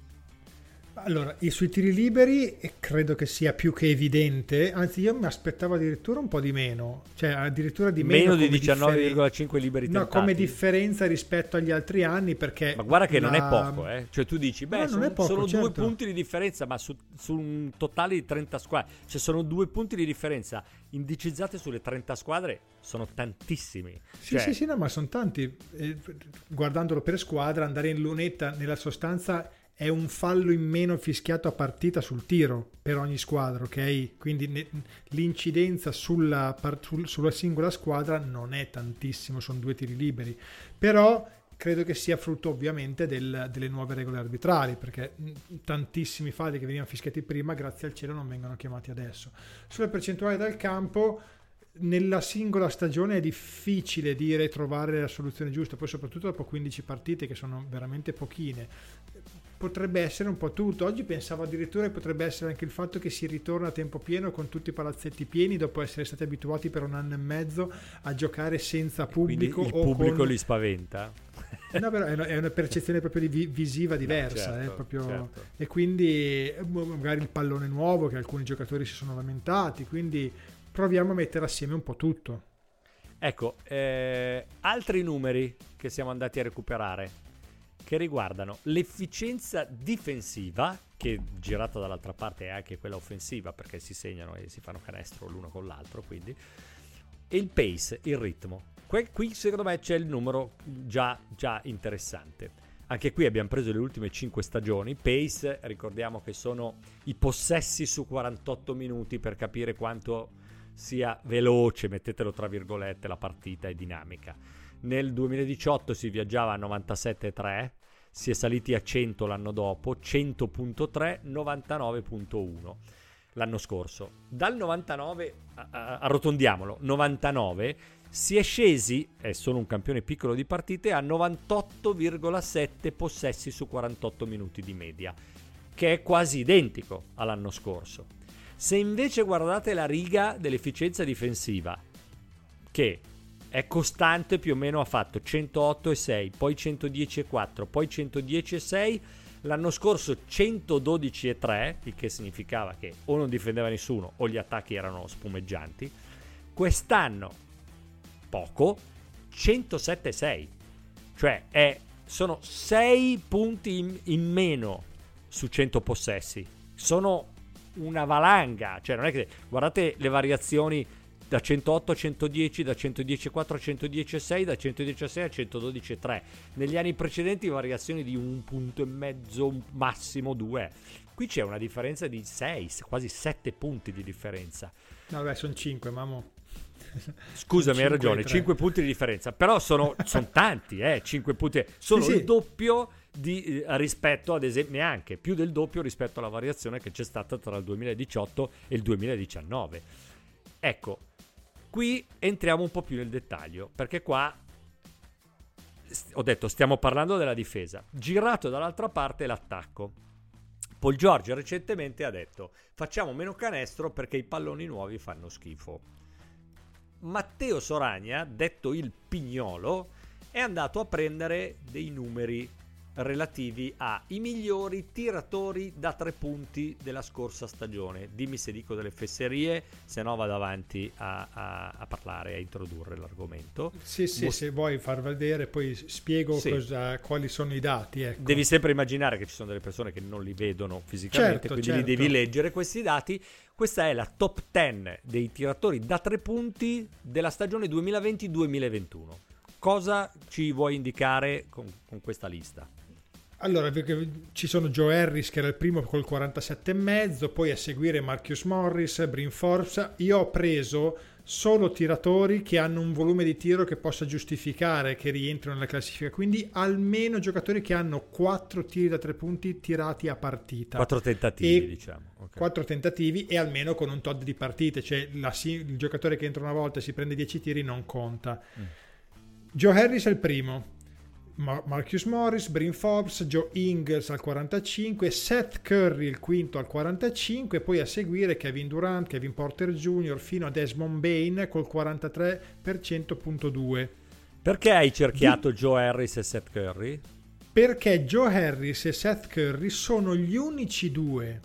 Allora, sui tiri liberi credo che sia più che evidente, anzi io mi aspettavo addirittura un po' di meno, cioè addirittura di meno. Meno di 19,5 differen- liberi tentati. No, come differenza rispetto agli altri anni perché... Ma guarda che la... non è poco, eh. Cioè tu dici, beh, no, sono, poco, sono certo. due punti di differenza, ma su, su, un totale di 30 squadre, cioè sono due punti di differenza indicizzate sulle 30 squadre, sono tantissimi. Sì, cioè... sì, sì, no, ma sono tanti. Eh, guardandolo per squadra, andare in lunetta nella sostanza è un fallo in meno fischiato a partita sul tiro per ogni squadra, ok? Quindi ne, l'incidenza sulla, sul, sulla singola squadra non è tantissimo, sono due tiri liberi, però credo che sia frutto ovviamente del, delle nuove regole arbitrali, perché tantissimi falli che venivano fischiati prima, grazie al cielo, non vengono chiamati adesso. Sulle percentuali dal campo nella singola stagione è difficile dire trovare la soluzione giusta, poi soprattutto dopo 15 partite che sono veramente pochine potrebbe essere un po' tutto. Oggi pensavo addirittura che potrebbe essere anche il fatto che si ritorna a tempo pieno con tutti i palazzetti pieni dopo essere stati abituati per un anno e mezzo a giocare senza pubblico. Quindi il pubblico con... li spaventa. No, però è una percezione proprio di visiva diversa. No, certo, eh, proprio... certo. E quindi eh, magari il pallone nuovo che alcuni giocatori si sono lamentati. Quindi proviamo a mettere assieme un po' tutto. Ecco, eh, altri numeri che siamo andati a recuperare che riguardano l'efficienza difensiva, che girata dall'altra parte è anche quella offensiva perché si segnano e si fanno canestro l'uno con l'altro, quindi, e il pace, il ritmo. Que- qui secondo me c'è il numero già, già interessante. Anche qui abbiamo preso le ultime 5 stagioni. Pace, ricordiamo che sono i possessi su 48 minuti per capire quanto sia veloce, mettetelo tra virgolette, la partita è dinamica. Nel 2018 si viaggiava a 97,3, si è saliti a 100 l'anno dopo, 100.3, 99.1 l'anno scorso. Dal 99, arrotondiamolo, 99 Si è scesi, e sono un campione piccolo di partite, a 98,7 possessi su 48 minuti di media, che è quasi identico all'anno scorso. Se invece guardate la riga dell'efficienza difensiva, che è costante più o meno ha fatto 108,6, poi 110,4, poi 110,6, l'anno scorso 112,3, il che significava che o non difendeva nessuno o gli attacchi erano spumeggianti. Quest'anno poco, 107,6, cioè è, sono 6 punti in, in meno su 100 possessi. Sono una valanga, cioè non è che guardate le variazioni da 108 a 110, da 110,4 a 110,6, da 110,6 a 112,3. Negli anni precedenti variazioni di un punto e mezzo, massimo due. Qui c'è una differenza di 6, quasi 7 punti di differenza. Vabbè, sono 5, mammo. Scusami, hai ragione, 5 punti di differenza, però sono, sono *laughs* tanti, eh, 5 punti, sono sì, il sì. doppio di, eh, rispetto ad esempio, neanche più del doppio rispetto alla variazione che c'è stata tra il 2018 e il 2019. Ecco, Qui entriamo un po' più nel dettaglio, perché qua ho detto stiamo parlando della difesa. Girato dall'altra parte l'attacco. Paul Giorgio recentemente ha detto facciamo meno canestro perché i palloni nuovi fanno schifo. Matteo Soragna, detto il pignolo, è andato a prendere dei numeri relativi ai migliori tiratori da tre punti della scorsa stagione. Dimmi se dico delle fesserie, se no vado avanti a, a, a parlare, a introdurre l'argomento. Sì, sì, Mos- se vuoi far vedere, poi spiego sì. cosa, quali sono i dati. Ecco. Devi sempre immaginare che ci sono delle persone che non li vedono fisicamente, certo, quindi certo. li devi leggere questi dati. Questa è la top 10 dei tiratori da tre punti della stagione 2020-2021. Cosa ci vuoi indicare con, con questa lista? Allora, ci sono Joe Harris che era il primo col 47,5, poi a seguire Marcus Morris, Brin Forbes. Io ho preso solo tiratori che hanno un volume di tiro che possa giustificare che rientrino nella classifica, quindi almeno giocatori che hanno 4 tiri da 3 punti tirati a partita. 4 tentativi, diciamo. Okay. 4 tentativi e almeno con un Todd di partite, cioè la, il giocatore che entra una volta e si prende 10 tiri non conta. Mm. Joe Harris è il primo, Marcus Morris, Brin Forbes, Joe Ingles al 45, Seth Curry il quinto al 45, poi a seguire Kevin Durant, Kevin Porter Jr. fino a Desmond Bain col 43,2%. Perché hai cerchiato Di... Joe Harris e Seth Curry? Perché Joe Harris e Seth Curry sono gli unici due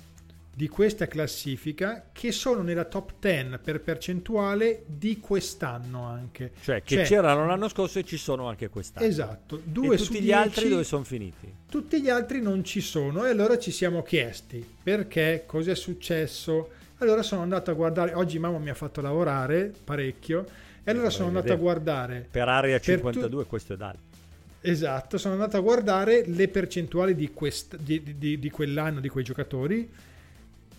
di questa classifica che sono nella top 10 per percentuale di quest'anno anche. Cioè che cioè, c'erano l'anno scorso e ci sono anche quest'anno. Esatto. Due e tutti gli altri dove sono finiti? Tutti gli altri non ci sono e allora ci siamo chiesti perché, cosa è successo. Allora sono andato a guardare, oggi mamma mi ha fatto lavorare parecchio e allora sono andato a guardare... Per area 52 tu... questo è d'altro. Esatto, sono andato a guardare le percentuali di, quest... di, di, di quell'anno di quei giocatori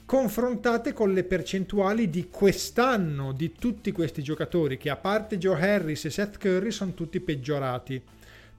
confrontate con le percentuali di quest'anno di tutti questi giocatori che a parte Joe Harris e Seth Curry sono tutti peggiorati.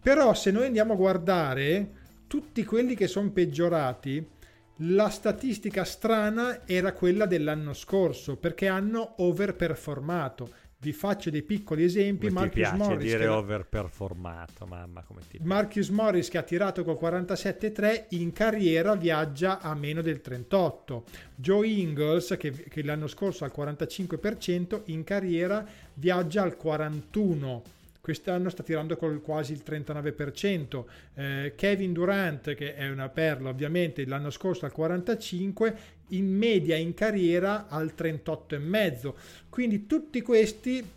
Però se noi andiamo a guardare tutti quelli che sono peggiorati, la statistica strana era quella dell'anno scorso perché hanno overperformato vi faccio dei piccoli esempi. Come Marcus Morris dire che overperformato, mamma come ti Marcus Morris che ha tirato col 47,3 in carriera viaggia a meno del 38. Joe Ingles che, che l'anno scorso al 45% in carriera viaggia al 41% quest'anno sta tirando col quasi il 39%. Eh, Kevin Durant, che è una perla ovviamente, l'anno scorso al 45%, in media in carriera al 38,5%. Quindi tutti questi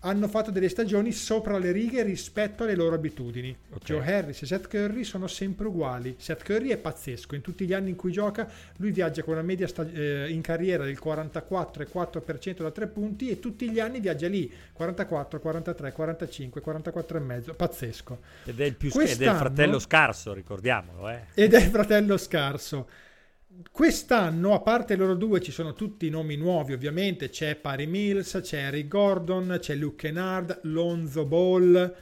hanno fatto delle stagioni sopra le righe rispetto alle loro abitudini. Okay. Joe Harris e Seth Curry sono sempre uguali. Seth Curry è pazzesco, in tutti gli anni in cui gioca lui viaggia con una media sta- eh, in carriera del 44,4% da tre punti e tutti gli anni viaggia lì 44, 43, 45, 44,5. Pazzesco. Ed è il più ed è il fratello scarso, ricordiamolo. Eh. Ed è il fratello scarso. Quest'anno, a parte loro due, ci sono tutti i nomi nuovi, ovviamente. C'è Pari Mills, c'è Harry Gordon, c'è Luke Kennard, Lonzo Ball,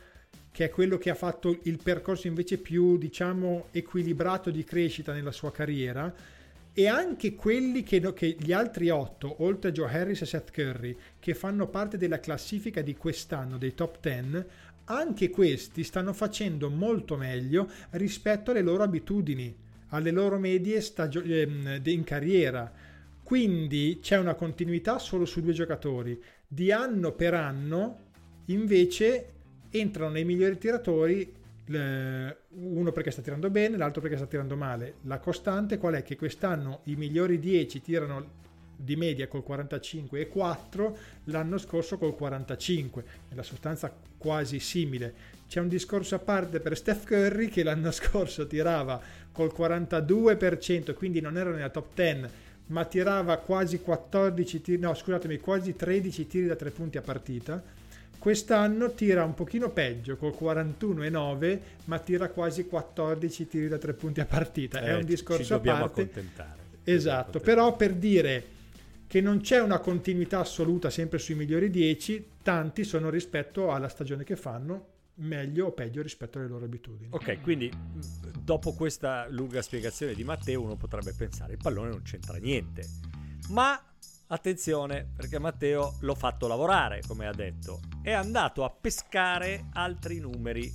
che è quello che ha fatto il percorso invece più, diciamo, equilibrato di crescita nella sua carriera. e anche quelli che, che, gli altri otto, oltre a Joe Harris e Seth Curry, che fanno parte della classifica di quest'anno dei top 10, anche questi stanno facendo molto meglio rispetto alle loro abitudini, alle loro medie stagio- ehm, in carriera. Quindi c'è una continuità solo su due giocatori. Di anno per anno, invece, entrano nei migliori tiratori uno perché sta tirando bene, l'altro perché sta tirando male. La costante qual è? Che quest'anno i migliori 10 tirano di media col 45 e 4, l'anno scorso col 45, nella sostanza quasi simile. C'è un discorso a parte per Steph Curry che l'anno *laughs* scorso tirava col 42%, quindi non era nella top 10, ma tirava quasi 14 tiri, no scusatemi, quasi 13 tiri da 3 punti a partita Quest'anno tira un pochino peggio col 41,9 ma tira quasi 14 tiri da tre punti a partita. Eh, È un discorso a parte. Accontentare. Esatto, però per dire che non c'è una continuità assoluta sempre sui migliori 10, tanti sono rispetto alla stagione che fanno meglio o peggio rispetto alle loro abitudini. Ok, quindi dopo questa lunga spiegazione di Matteo uno potrebbe pensare il pallone non c'entra niente. Ma Attenzione perché Matteo l'ho fatto lavorare, come ha detto, è andato a pescare altri numeri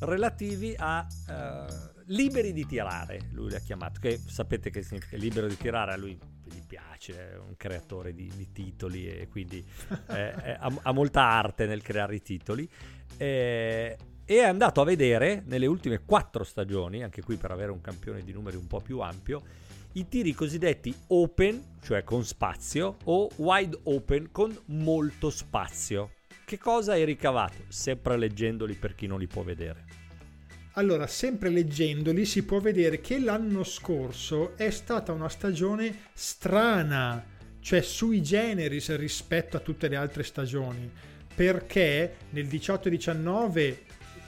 relativi a uh, liberi di tirare, lui li ha chiamato, che sapete che significa libero di tirare, a lui gli piace, è un creatore di, di titoli e quindi eh, ha, ha, molta arte nel creare i titoli. Eh, e è andato a vedere nelle ultime quattro stagioni, anche qui per avere un campione di numeri un po' più ampio, i tiri cosiddetti open, cioè con spazio, o wide open con molto spazio. Che cosa hai ricavato? Sempre leggendoli per chi non li può vedere. Allora, sempre leggendoli si può vedere che l'anno scorso è stata una stagione strana, cioè sui generis rispetto a tutte le altre stagioni, perché nel 18-19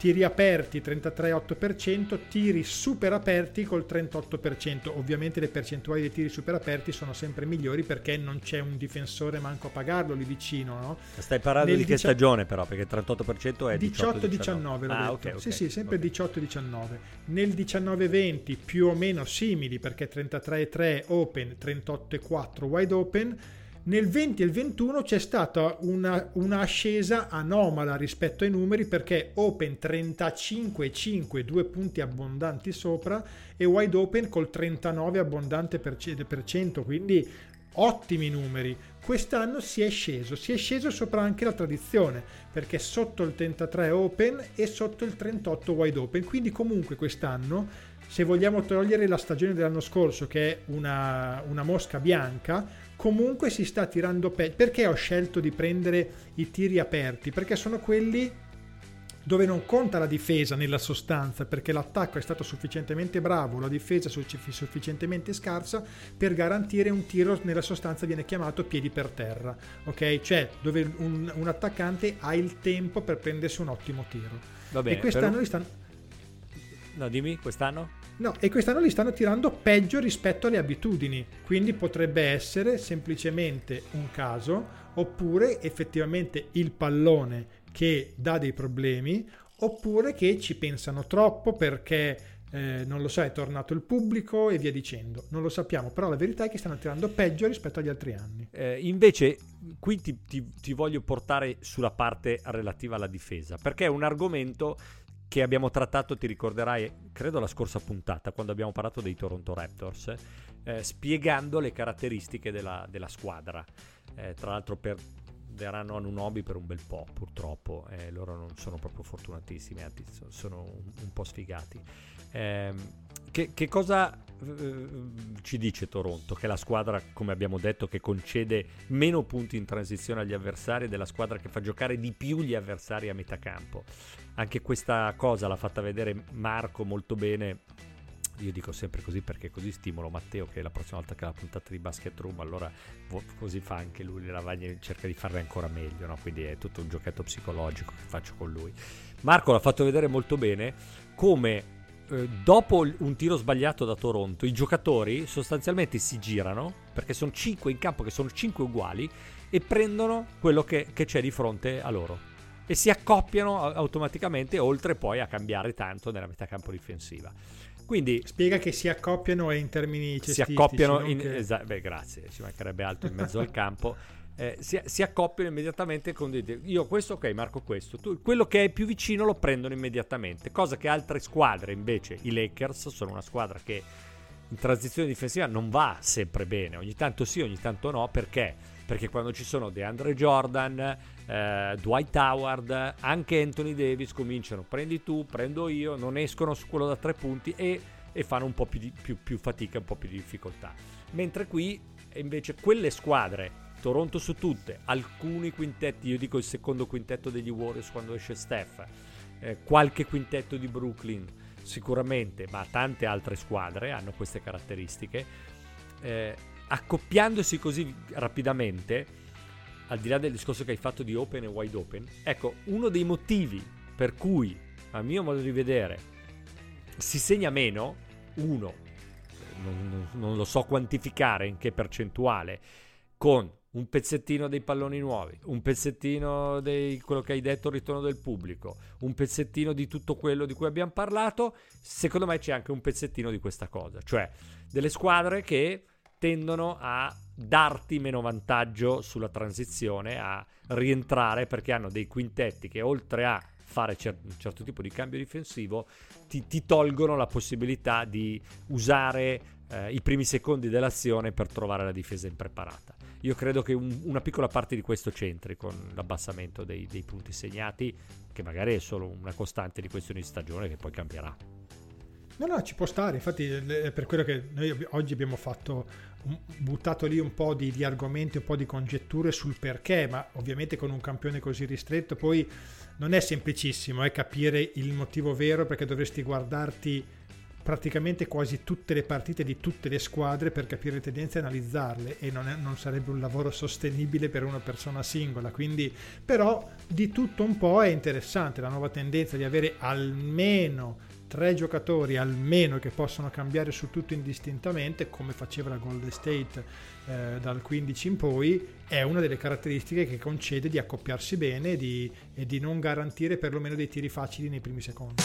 tiri aperti 33,8%, tiri super aperti col 38%. Ovviamente le percentuali dei tiri super aperti sono sempre migliori perché non c'è un difensore manco a pagarlo lì vicino. No? Stai parlando Nel di che stagione però? Perché il 38% è 18-19. Ah, ok. sì, sì, sempre okay. 18-19. Nel 19-20 più o meno simili perché 33,3 open, 38,4 wide open nel 20 e il 21 c'è stata una, un'ascesa anomala rispetto ai numeri perché Open 35,5, due punti abbondanti sopra e Wide Open col 39 abbondante per cento, quindi ottimi numeri. Quest'anno si è sceso, si è sceso sopra anche la tradizione perché sotto il 33 Open e sotto il 38 Wide Open, quindi comunque quest'anno se vogliamo togliere la stagione dell'anno scorso che è una, una mosca bianca, comunque si sta tirando peggio. Perché ho scelto di prendere i tiri aperti? Perché sono quelli dove non conta la difesa nella sostanza, perché l'attacco è stato sufficientemente bravo, la difesa sufficientemente scarsa per garantire un tiro nella sostanza viene chiamato piedi per terra, ok? Cioè dove un, un attaccante ha il tempo per prendersi un ottimo tiro. Va bene, e quest'anno però... li stanno... No, dimmi, quest'anno? No, e quest'anno li stanno tirando peggio rispetto alle abitudini, quindi potrebbe essere semplicemente un caso, oppure effettivamente il pallone che dà dei problemi, oppure che ci pensano troppo perché eh, non lo so, è tornato il pubblico e via dicendo. Non lo sappiamo, però la verità è che stanno tirando peggio rispetto agli altri anni. Eh, invece, qui ti, ti, ti voglio portare sulla parte relativa alla difesa, perché è un argomento che abbiamo trattato, ti ricorderai, credo la scorsa puntata, quando abbiamo parlato dei Toronto Raptors, eh, spiegando le caratteristiche della, della squadra. Eh, tra l'altro perderanno Anunobi per un bel po', purtroppo, eh, loro non sono proprio fortunatissimi, anzi sono un, un po' sfigati. Eh, che, che, cosa ci dice Toronto? Che la squadra, come abbiamo detto, che concede meno punti in transizione agli avversari, della squadra che fa giocare di più gli avversari a metà campo. Anche questa cosa l'ha fatta vedere Marco molto bene. Io dico sempre così perché così stimolo Matteo che la prossima volta che ha la puntata di Basket Room allora così fa anche lui le lavagne cerca di farle ancora meglio, no? quindi è tutto un giochetto psicologico che faccio con lui. Marco l'ha fatto vedere molto bene come eh, dopo un tiro sbagliato da Toronto, i giocatori sostanzialmente si girano, perché sono 5 in campo che sono 5 uguali, e prendono quello che, che c'è di fronte a loro. E si accoppiano automaticamente, oltre poi a cambiare tanto nella metà campo difensiva. Quindi Spiega che si accoppiano in termini si cestistici. accoppiano non in, che- esa- beh grazie ci mancherebbe altro in mezzo al campo. *laughs* Eh, si, si accoppiano immediatamente con dei, io questo ok marco questo. Tu, quello che è più vicino lo prendono immediatamente cosa che altre squadre invece i Lakers sono una squadra che in transizione difensiva non va sempre bene. Ogni tanto sì ogni tanto no perché? Perché quando ci sono DeAndre Jordan eh, Dwight Howard anche Anthony Davis cominciano prendi tu prendo io non escono su quello da tre punti e e fanno un po' più, di- più- più fatica, un po' più di difficoltà. Mentre qui invece quelle squadre, Toronto su tutte, alcuni quintetti, io dico il secondo quintetto degli Warriors quando esce Steph, eh, qualche quintetto di Brooklyn sicuramente, ma tante altre squadre hanno queste caratteristiche, eh, accoppiandosi così rapidamente, al di là del discorso che hai fatto di open e wide open, ecco, uno dei motivi per cui, a mio modo di vedere, si segna meno, uno, non, non- lo so quantificare in che percentuale, con un pezzettino dei palloni nuovi, un pezzettino di quello che hai detto, il ritorno del pubblico, un pezzettino di tutto quello di cui abbiamo parlato, secondo me c'è anche un pezzettino di questa cosa, cioè delle squadre che tendono a darti meno vantaggio sulla transizione, a rientrare perché hanno dei quintetti che oltre a fare cer- un certo tipo di cambio difensivo ti, ti tolgono la possibilità di usare eh, i primi secondi dell'azione per trovare la difesa impreparata. Io credo che un- una piccola parte di questo c'entri con l'abbassamento dei, dei punti segnati, che magari è solo una costante di questione di stagione che poi cambierà. No, no, ci può stare. Infatti, è per quello che noi oggi abbiamo fatto, buttato lì un po' di, di argomenti, un po' di congetture sul perché, ma ovviamente con un campione così ristretto poi non è semplicissimo eh, capire il motivo vero perché dovresti guardarti praticamente quasi tutte le partite di tutte le squadre per capire le tendenze e analizzarle e non, è- non sarebbe un lavoro sostenibile per una persona singola. Quindi però di tutto un po' è interessante la nuova tendenza di avere almeno tre giocatori almeno che possono cambiare su tutto indistintamente come faceva la Golden State eh, dal 15 in poi è una delle caratteristiche che concede di accoppiarsi bene e di, e di non garantire perlomeno dei tiri facili nei primi secondi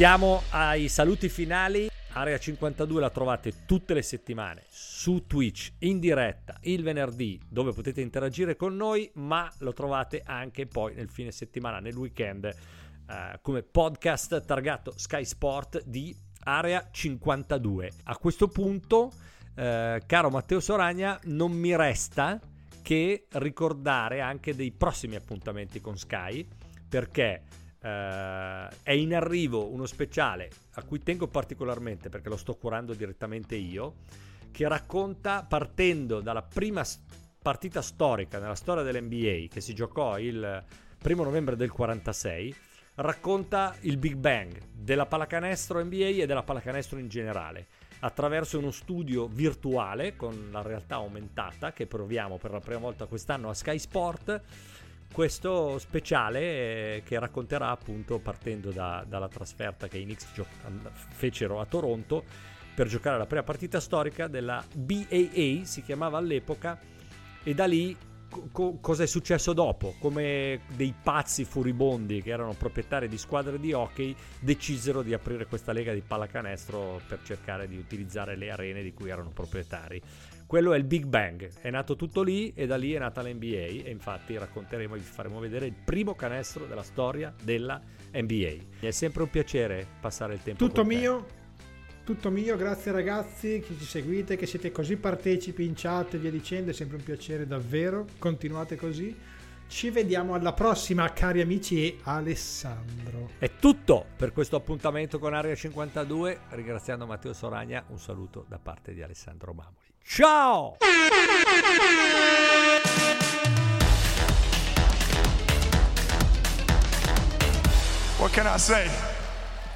Siamo ai saluti finali. Area 52 la trovate tutte le settimane su Twitch in diretta il venerdì dove potete interagire con noi, ma lo trovate anche poi nel fine settimana, nel weekend, eh, come podcast targato Sky Sport di Area 52. A questo punto, eh, caro Matteo Soragna, non mi resta che ricordare anche dei prossimi appuntamenti con Sky perché eh, è in arrivo uno speciale a cui tengo particolarmente perché lo sto curando direttamente io che racconta partendo dalla prima partita storica nella storia dell'NBA che si giocò il primo novembre del 46 racconta il Big Bang della pallacanestro NBA e della pallacanestro in generale attraverso uno studio virtuale con la realtà aumentata che proviamo per la prima volta quest'anno a Sky Sport questo speciale eh, che racconterà appunto partendo da- dalla trasferta che i Knicks gio- fecero a Toronto per giocare la prima partita storica della BAA, si chiamava all'epoca, e da lì co- cosa è successo dopo, come dei pazzi furibondi che erano proprietari di squadre di hockey decisero di aprire questa lega di pallacanestro per cercare di utilizzare le arene di cui erano proprietari. Quello è il Big Bang, è nato tutto lì e da lì è nata l'NBA e infatti racconteremo e vi faremo vedere il primo canestro della storia della NBA. È sempre un piacere passare il tempo Tutto con te. mio, tutto mio, grazie ragazzi che ci seguite, che siete così partecipi in chat e via dicendo, è sempre un piacere davvero, continuate così. Ci vediamo alla prossima cari amici e Alessandro. È tutto per questo appuntamento con Area 52. Ringraziando Matteo Soragna, un saluto da parte di Alessandro Mamoli. Ciao! What can I say?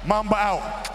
Mamba out.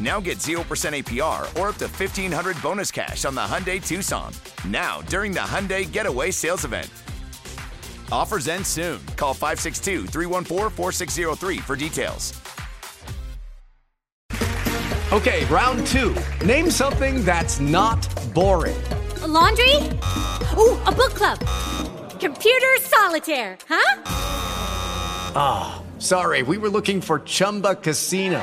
Now get 0% APR or up to 1500 bonus cash on the Hyundai Tucson. Now, during the Hyundai Getaway Sales Event. Offers end soon. Call 562 314 4603 for details. Okay, round two. Name something that's not boring. A laundry? Ooh, a book club. Computer solitaire, huh? Ah, oh, sorry, we were looking for Chumba Casino.